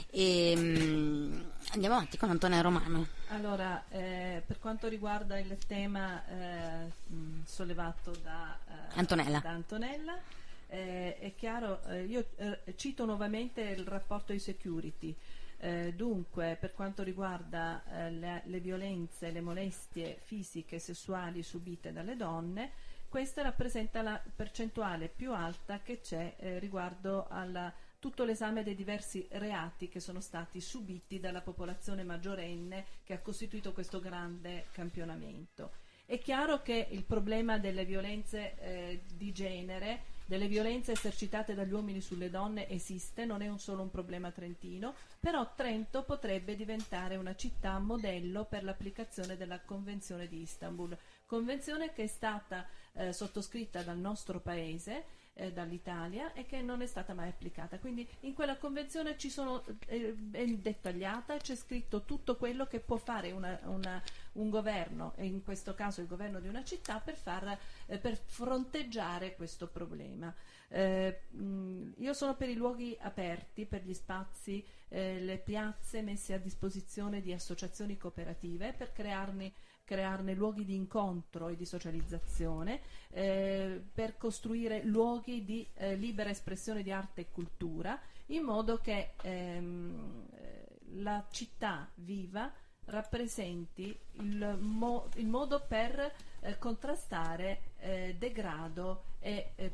E, um, andiamo avanti con Antonella Romano. Allora, eh, per quanto riguarda il tema eh, sollevato da eh, Antonella, da Antonella eh, è chiaro, eh, io cito nuovamente il rapporto di security. Eh, dunque, per quanto riguarda eh, le, le, violenze, le molestie fisiche e sessuali subite dalle donne, questa rappresenta la percentuale più alta che c'è eh, riguardo alla tutto l'esame dei diversi reati che sono stati subiti dalla popolazione maggiorenne che ha costituito questo grande campionamento. È chiaro che il problema delle violenze eh, di genere delle violenze esercitate dagli uomini sulle donne esiste, non è un solo un problema trentino, però Trento potrebbe diventare una città modello per l'applicazione della Convenzione di Istanbul, convenzione che è stata eh, sottoscritta dal nostro paese eh, dall'Italia e che non è stata mai applicata. Quindi in quella convenzione ci sono, eh, è dettagliata c'è scritto tutto quello che può fare una, una, un governo, e in questo caso il governo di una città, per, far, eh, per fronteggiare questo problema. Eh, mh, io sono per i luoghi aperti, per gli spazi, eh, le piazze messe a disposizione di associazioni cooperative per crearne crearne luoghi di incontro e di socializzazione, eh, per costruire luoghi di eh, libera espressione di arte e cultura, in modo che ehm, la città viva rappresenti il, mo- il modo per eh, contrastare eh, degrado e eh,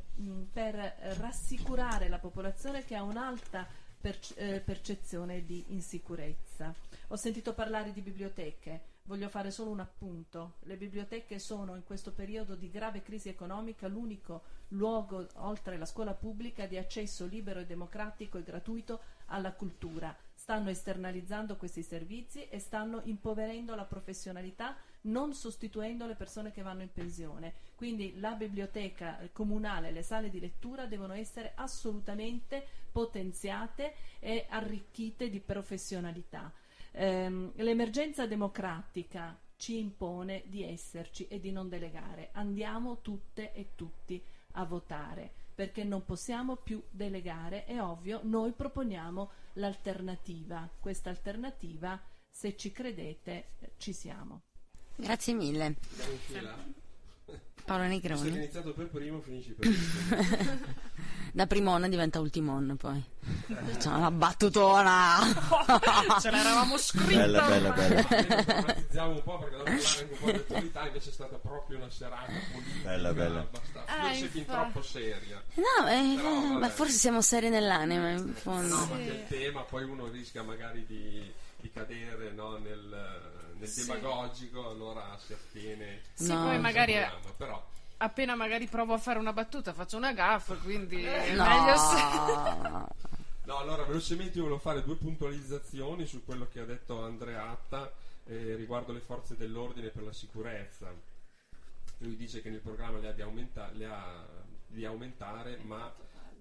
per rassicurare la popolazione che ha un'alta perce- eh, percezione di insicurezza. Ho sentito parlare di biblioteche. Voglio fare solo un appunto. Le biblioteche sono in questo periodo di grave crisi economica l'unico luogo, oltre la scuola pubblica, di accesso libero e democratico e gratuito alla cultura. Stanno esternalizzando questi servizi e stanno impoverendo la professionalità, non sostituendo le persone che vanno in pensione. Quindi la biblioteca comunale, le sale di lettura devono essere assolutamente potenziate e arricchite di professionalità ehm, l'emergenza democratica ci impone di esserci e di non delegare. Andiamo tutte e tutti a votare perché non possiamo più delegare, è ovvio, noi proponiamo l'alternativa. Questa alternativa, se ci credete, ci siamo. Grazie mille. Paolo Negroni. Se hai iniziato per primo, finisci per primo. da primona diventa ultimon poi. C'è una battutona. Ce l'eravamo scritta. Bella, bella, bella. Drammatizziamo un po' perché dopo parlare anche un po' di attualità, invece è stata proprio una serata politica. Bella, bella. abbastanza- Eh, Forse fin troppo seria. No, eh, Però, eh, vabbè. ma forse siamo seri nell'anima in fondo. No, ma che il tema poi uno rischia magari di, di cadere no, nel, nel Sì. demagogico, allora si attiene. Sì, No. poi al magari programma, però appena magari provo a fare una battuta faccio una gaffa, quindi è No. meglio se... No, allora velocemente io volevo fare due puntualizzazioni su quello che ha detto Andreatta eh, riguardo le forze dell'ordine per la sicurezza. Lui dice che nel programma le ha di, aumenta- le ha di aumentare, ma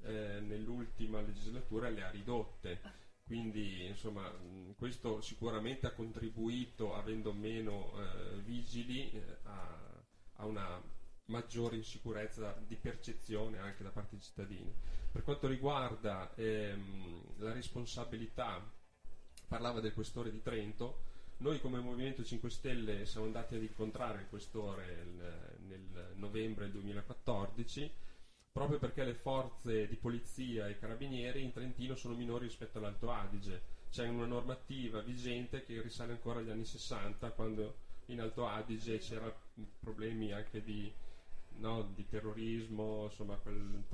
eh, nell'ultima legislatura le ha ridotte. Quindi, insomma, questo sicuramente ha contribuito, avendo meno eh, vigili, eh, a, a una maggiore insicurezza di percezione anche da parte dei cittadini. Per quanto riguarda ehm, la responsabilità, parlava del questore di Trento, noi come Movimento 5 Stelle siamo andati ad incontrare il questore il- nel novembre del 2014 proprio perché le forze di polizia e carabinieri in Trentino sono minori rispetto all'Alto Adige. C'è una normativa vigente che risale ancora agli anni 60 quando in Alto Adige c'erano problemi anche di, no, di terrorismo, insomma quel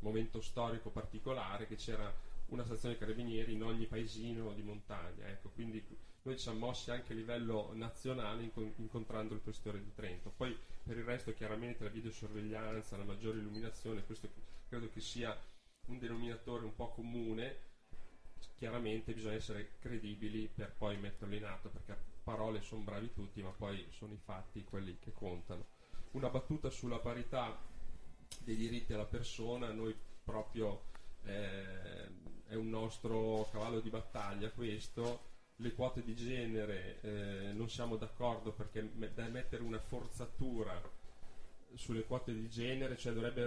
momento storico particolare che c'era una stazione carabinieri in ogni paesino di montagna. Ecco, quindi noi ci siamo mossi anche a livello nazionale incon- incontrando il questore di Trento. Poi per il resto chiaramente la videosorveglianza, la maggiore illuminazione, questo credo che sia un denominatore un po' comune. Chiaramente bisogna essere credibili per poi metterlo in atto, perché a parole sono bravi tutti, ma poi sono i fatti quelli che contano. Una battuta sulla parità dei diritti alla persona, noi proprio eh, è un nostro cavallo di battaglia questo. Le quote di genere eh, non siamo d'accordo perché me- da mettere una forzatura sulle quote di genere, cioè dovrebbe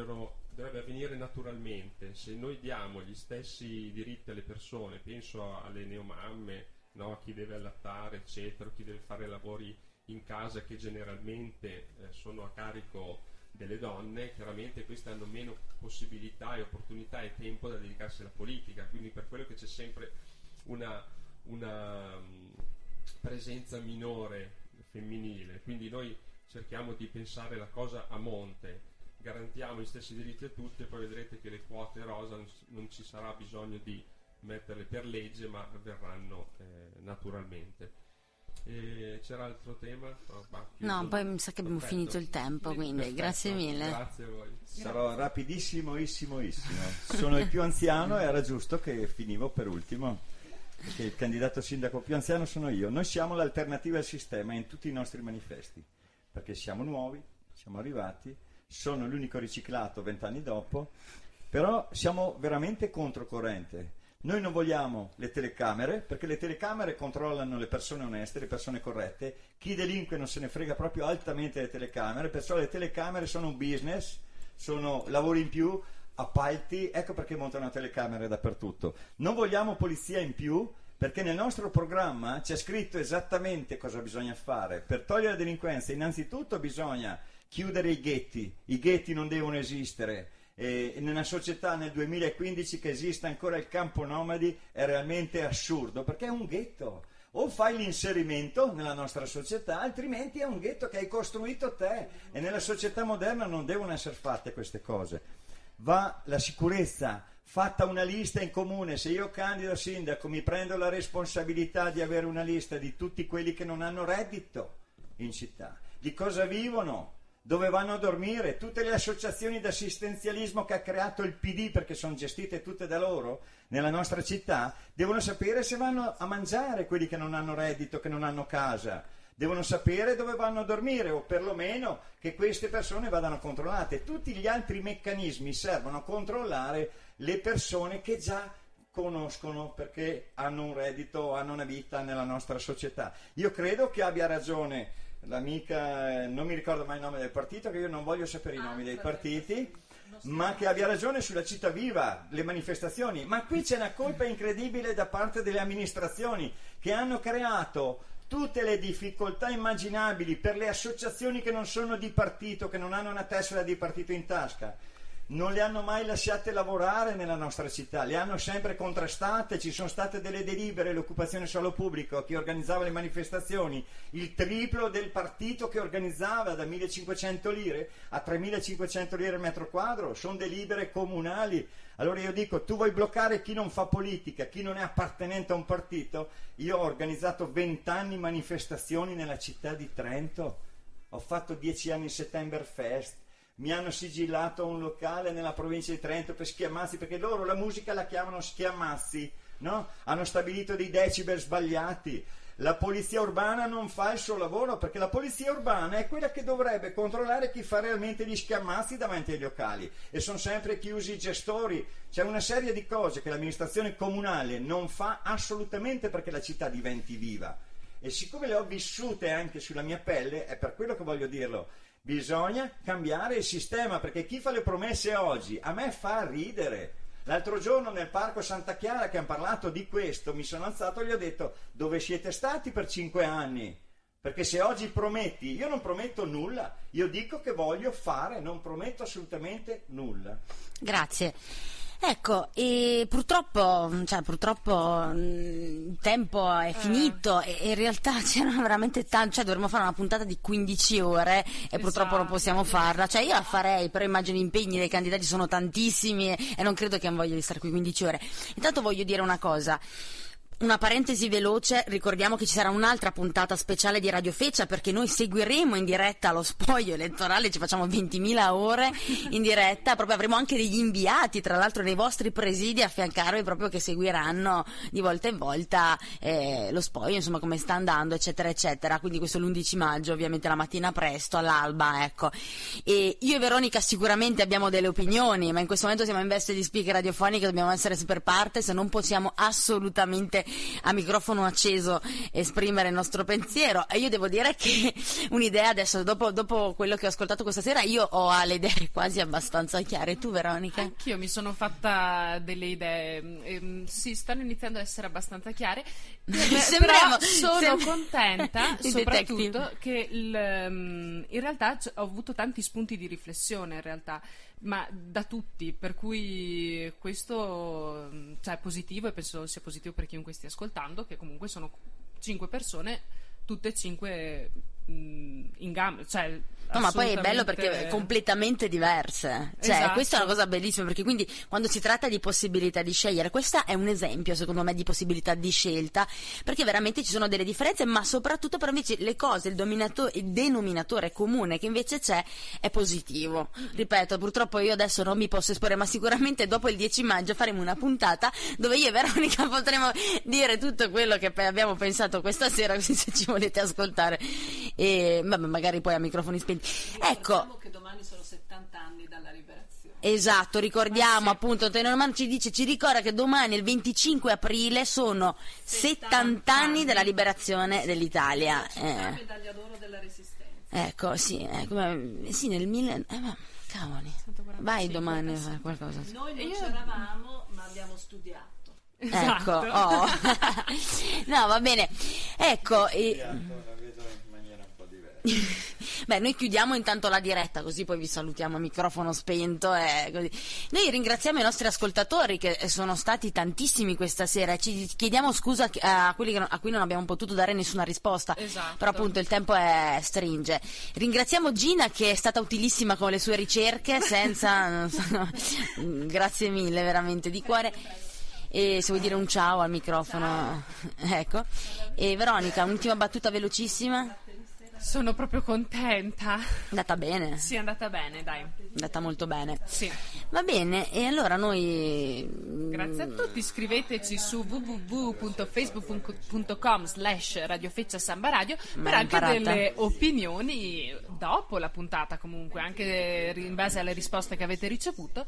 avvenire naturalmente. Se noi diamo gli stessi diritti alle persone, penso alle neomamme, no, a chi deve allattare, eccetera, chi deve fare lavori in casa che generalmente eh, sono a carico delle donne, chiaramente queste hanno meno possibilità e opportunità e tempo da dedicarsi alla politica, quindi per quello che c'è sempre una, una mm, presenza minore femminile, quindi noi cerchiamo di pensare la cosa a monte, garantiamo gli stessi diritti a tutti e poi vedrete che le quote rosa non, ci sarà bisogno di metterle per legge ma verranno eh, naturalmente. E c'era altro tema? Oh, bah, no, poi mi sa che abbiamo Perfetto. finito il tempo, quindi Perfetto. grazie mille. Grazie a voi. Sarò rapidissimissimo. Sono il più anziano e era giusto che finivo per ultimo, perché il candidato sindaco più anziano sono io. Noi siamo l'alternativa al sistema in tutti i nostri manifesti, perché siamo nuovi, siamo arrivati, sono l'unico riciclato vent'anni dopo, però siamo veramente controcorrente. Noi non vogliamo le telecamere, perché le telecamere controllano le persone oneste, le persone corrette. Chi delinque non se ne frega proprio altamente delle telecamere, perciò le telecamere sono un business, sono lavori in più, appalti, ecco perché montano telecamere dappertutto. Non vogliamo polizia in più, perché nel nostro programma c'è scritto esattamente cosa bisogna fare. Per togliere la delinquenza, innanzitutto bisogna chiudere i ghetti, i ghetti non devono esistere. E in società nel 2015 che esista ancora il campo nomadi è realmente assurdo perché è un ghetto. O fai l'inserimento nella nostra società, altrimenti è un ghetto che hai costruito te e nella società moderna non devono essere fatte queste cose. Va la sicurezza, fatta una lista in comune, se io candido sindaco mi prendo la responsabilità di avere una lista di tutti quelli che non hanno reddito in città, di cosa vivono, dove vanno a dormire, tutte le associazioni d'assistenzialismo che ha creato il PD, perché sono gestite tutte da loro nella nostra città, devono sapere se vanno a mangiare quelli che non hanno reddito, che non hanno casa. Devono sapere dove vanno a dormire o perlomeno che queste persone vadano controllate. Tutti gli altri meccanismi servono a controllare le persone che già conoscono perché hanno un reddito, hanno una vita nella nostra società. Io credo che abbia ragione l'amica, eh, non mi ricordo mai il nome del partito, che io non voglio sapere i nomi dei partiti, ma che abbia ragione sulla città viva, le manifestazioni. Ma qui c'è una colpa incredibile da parte delle amministrazioni che hanno creato tutte le difficoltà immaginabili per le associazioni che non sono di partito, che non hanno una tessera di partito in tasca non le hanno mai lasciate lavorare nella nostra città, le hanno sempre contrastate, ci sono state delle delibere, l'occupazione solo pubblico, chi organizzava le manifestazioni, il triplo del partito che organizzava da 1500 lire a 3500 lire al metro quadro, sono delibere comunali. Allora io dico, tu vuoi bloccare chi non fa politica, chi non è appartenente a un partito? Io ho organizzato 20 anni manifestazioni nella città di Trento, ho fatto 10 anni Settemberfest, mi hanno sigillato un locale nella provincia di Trento per schiamazzi, perché loro la musica la chiamano schiamazzi, no? Hanno stabilito dei decibel sbagliati. La polizia urbana non fa il suo lavoro perché la polizia urbana è quella che dovrebbe controllare chi fa realmente gli schiamazzi davanti ai locali e sono sempre chiusi i gestori. C'è una serie di cose che l'amministrazione comunale non fa assolutamente perché la città diventi viva. E siccome le ho vissute anche sulla mia pelle, è per quello che voglio dirlo, Bisogna cambiare il sistema perché chi fa le promesse oggi a me fa ridere. L'altro giorno nel parco Santa Chiara che hanno parlato di questo mi sono alzato e gli ho detto dove siete stati per cinque anni? Perché se oggi prometti, io non prometto nulla, io dico che voglio fare, non prometto assolutamente nulla. Grazie. Ecco, e purtroppo, cioè, purtroppo mh, il tempo è finito e, e in realtà c'erano veramente tanti, cioè dovremmo fare una puntata di 15 ore e purtroppo non possiamo farla. Cioè io la farei, però immagino gli impegni dei candidati sono tantissimi e, e non credo che hanno voglia di stare qui 15 ore. Intanto voglio dire una cosa. Una parentesi veloce, ricordiamo che ci sarà un'altra puntata speciale di Radio Feccia perché noi seguiremo in diretta lo spoglio elettorale, ci facciamo 20.000 ore in diretta, proprio avremo anche degli inviati, tra l'altro dei vostri presidi a fiancarvi proprio che seguiranno di volta in volta eh, lo spoglio, insomma come sta andando, eccetera, eccetera. Quindi questo è l'11 maggio, ovviamente la mattina presto, all'alba, ecco. E io e Veronica sicuramente abbiamo delle opinioni, ma in questo momento siamo in veste di speaker radiofonica, dobbiamo essere super partes, non possiamo assolutamente a microfono acceso esprimere il nostro pensiero. E io devo dire che un'idea adesso dopo, dopo, quello che ho ascoltato questa sera io ho le idee quasi abbastanza chiare. Tu Veronica? Anch'io mi sono fatta delle idee. Ehm, sì stanno iniziando ad essere abbastanza chiare. Sembriamo, sono sembra... contenta soprattutto che il, in realtà ho avuto tanti spunti di riflessione in realtà ma da tutti, per cui questo cioè, è positivo e penso sia positivo per chiunque stia ascoltando, che comunque sono cinque persone, tutte e cinque mh, in gamba, cioè No, ma poi è bello perché è completamente diverse. Cioè, Esatto. questa è una cosa bellissima perché quindi quando si tratta di possibilità di scegliere, questa è un esempio secondo me di possibilità di scelta, perché veramente ci sono delle differenze, ma soprattutto per invece le cose, il, il denominatore comune che invece c'è è positivo. Ripeto, purtroppo io adesso non mi posso esporre, ma sicuramente dopo il 10 maggio faremo una puntata dove io e Veronica potremo dire tutto quello che abbiamo pensato questa sera, così se ci volete ascoltare. E vabbè, magari poi a microfoni spenti. Ecco, Ricordiamo che domani sono 70 anni dalla liberazione. Esatto, ricordiamo appunto, Antonio Romano ci dice, ci ricorda che domani il 25 aprile sono 70 anni dalla liberazione dell'Italia. Eh, medaglia d'oro della resistenza. ecco, sì, come- sì, nel mille... Eh, ma, cavoli, vai domani a fare qualcosa. Noi non Io- c'eravamo, ma abbiamo studiato. Ecco, Esatto. oh. no, va bene. Ecco, e- Bianco la vedo in maniera un po' diversa. Beh, noi chiudiamo intanto la diretta, così poi vi salutiamo a microfono spento. E così. Noi ringraziamo i nostri ascoltatori che sono stati tantissimi questa sera ci chiediamo scusa a quelli a cui non abbiamo potuto dare nessuna risposta. Esatto. Però appunto il tempo è stringe. Ringraziamo Gina che è stata utilissima con le sue ricerche, senza... so, grazie mille, veramente, di cuore. E se vuoi dire un ciao al microfono, ecco. E Veronica, un'ultima battuta velocissima. Sono proprio contenta. È andata bene, Sì, è andata bene, dai. è andata molto bene. Sì. Va bene, e allora noi... Grazie a tutti, iscriveteci su www.facebook.com slash radiofeccia samba radio per anche delle opinioni dopo la puntata comunque, anche in base alle risposte che avete ricevuto.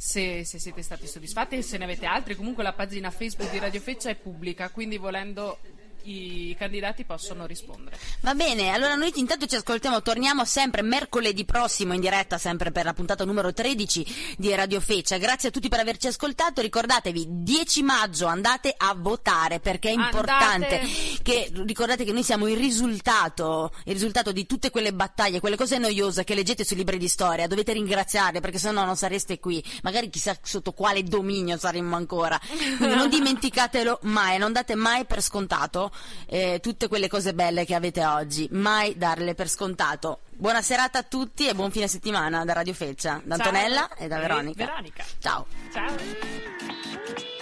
Se, se siete stati soddisfatti e se ne avete altri, comunque la pagina Facebook di Radio Feccia è pubblica, quindi volendo i candidati possono rispondere. Va bene, allora noi intanto ci ascoltiamo, torniamo sempre mercoledì prossimo in diretta, sempre per la puntata numero 13 di Radio Feccia. Grazie a tutti per averci ascoltato, ricordatevi, 10 maggio andate a votare perché è importante Andate. che ricordate che noi siamo il risultato, il risultato di tutte quelle battaglie, quelle cose noiose che leggete sui libri di storia, dovete ringraziarle perché sennò non sareste qui, magari chissà sotto quale dominio saremmo ancora. Quindi non dimenticatelo mai, non date mai per scontato eh, tutte quelle cose belle che avete oggi, mai darle per scontato. Buona serata a tutti e buon fine settimana da Radio Feccia, da Ciao. Antonella e da E Veronica. Veronica. Ciao. Ciao.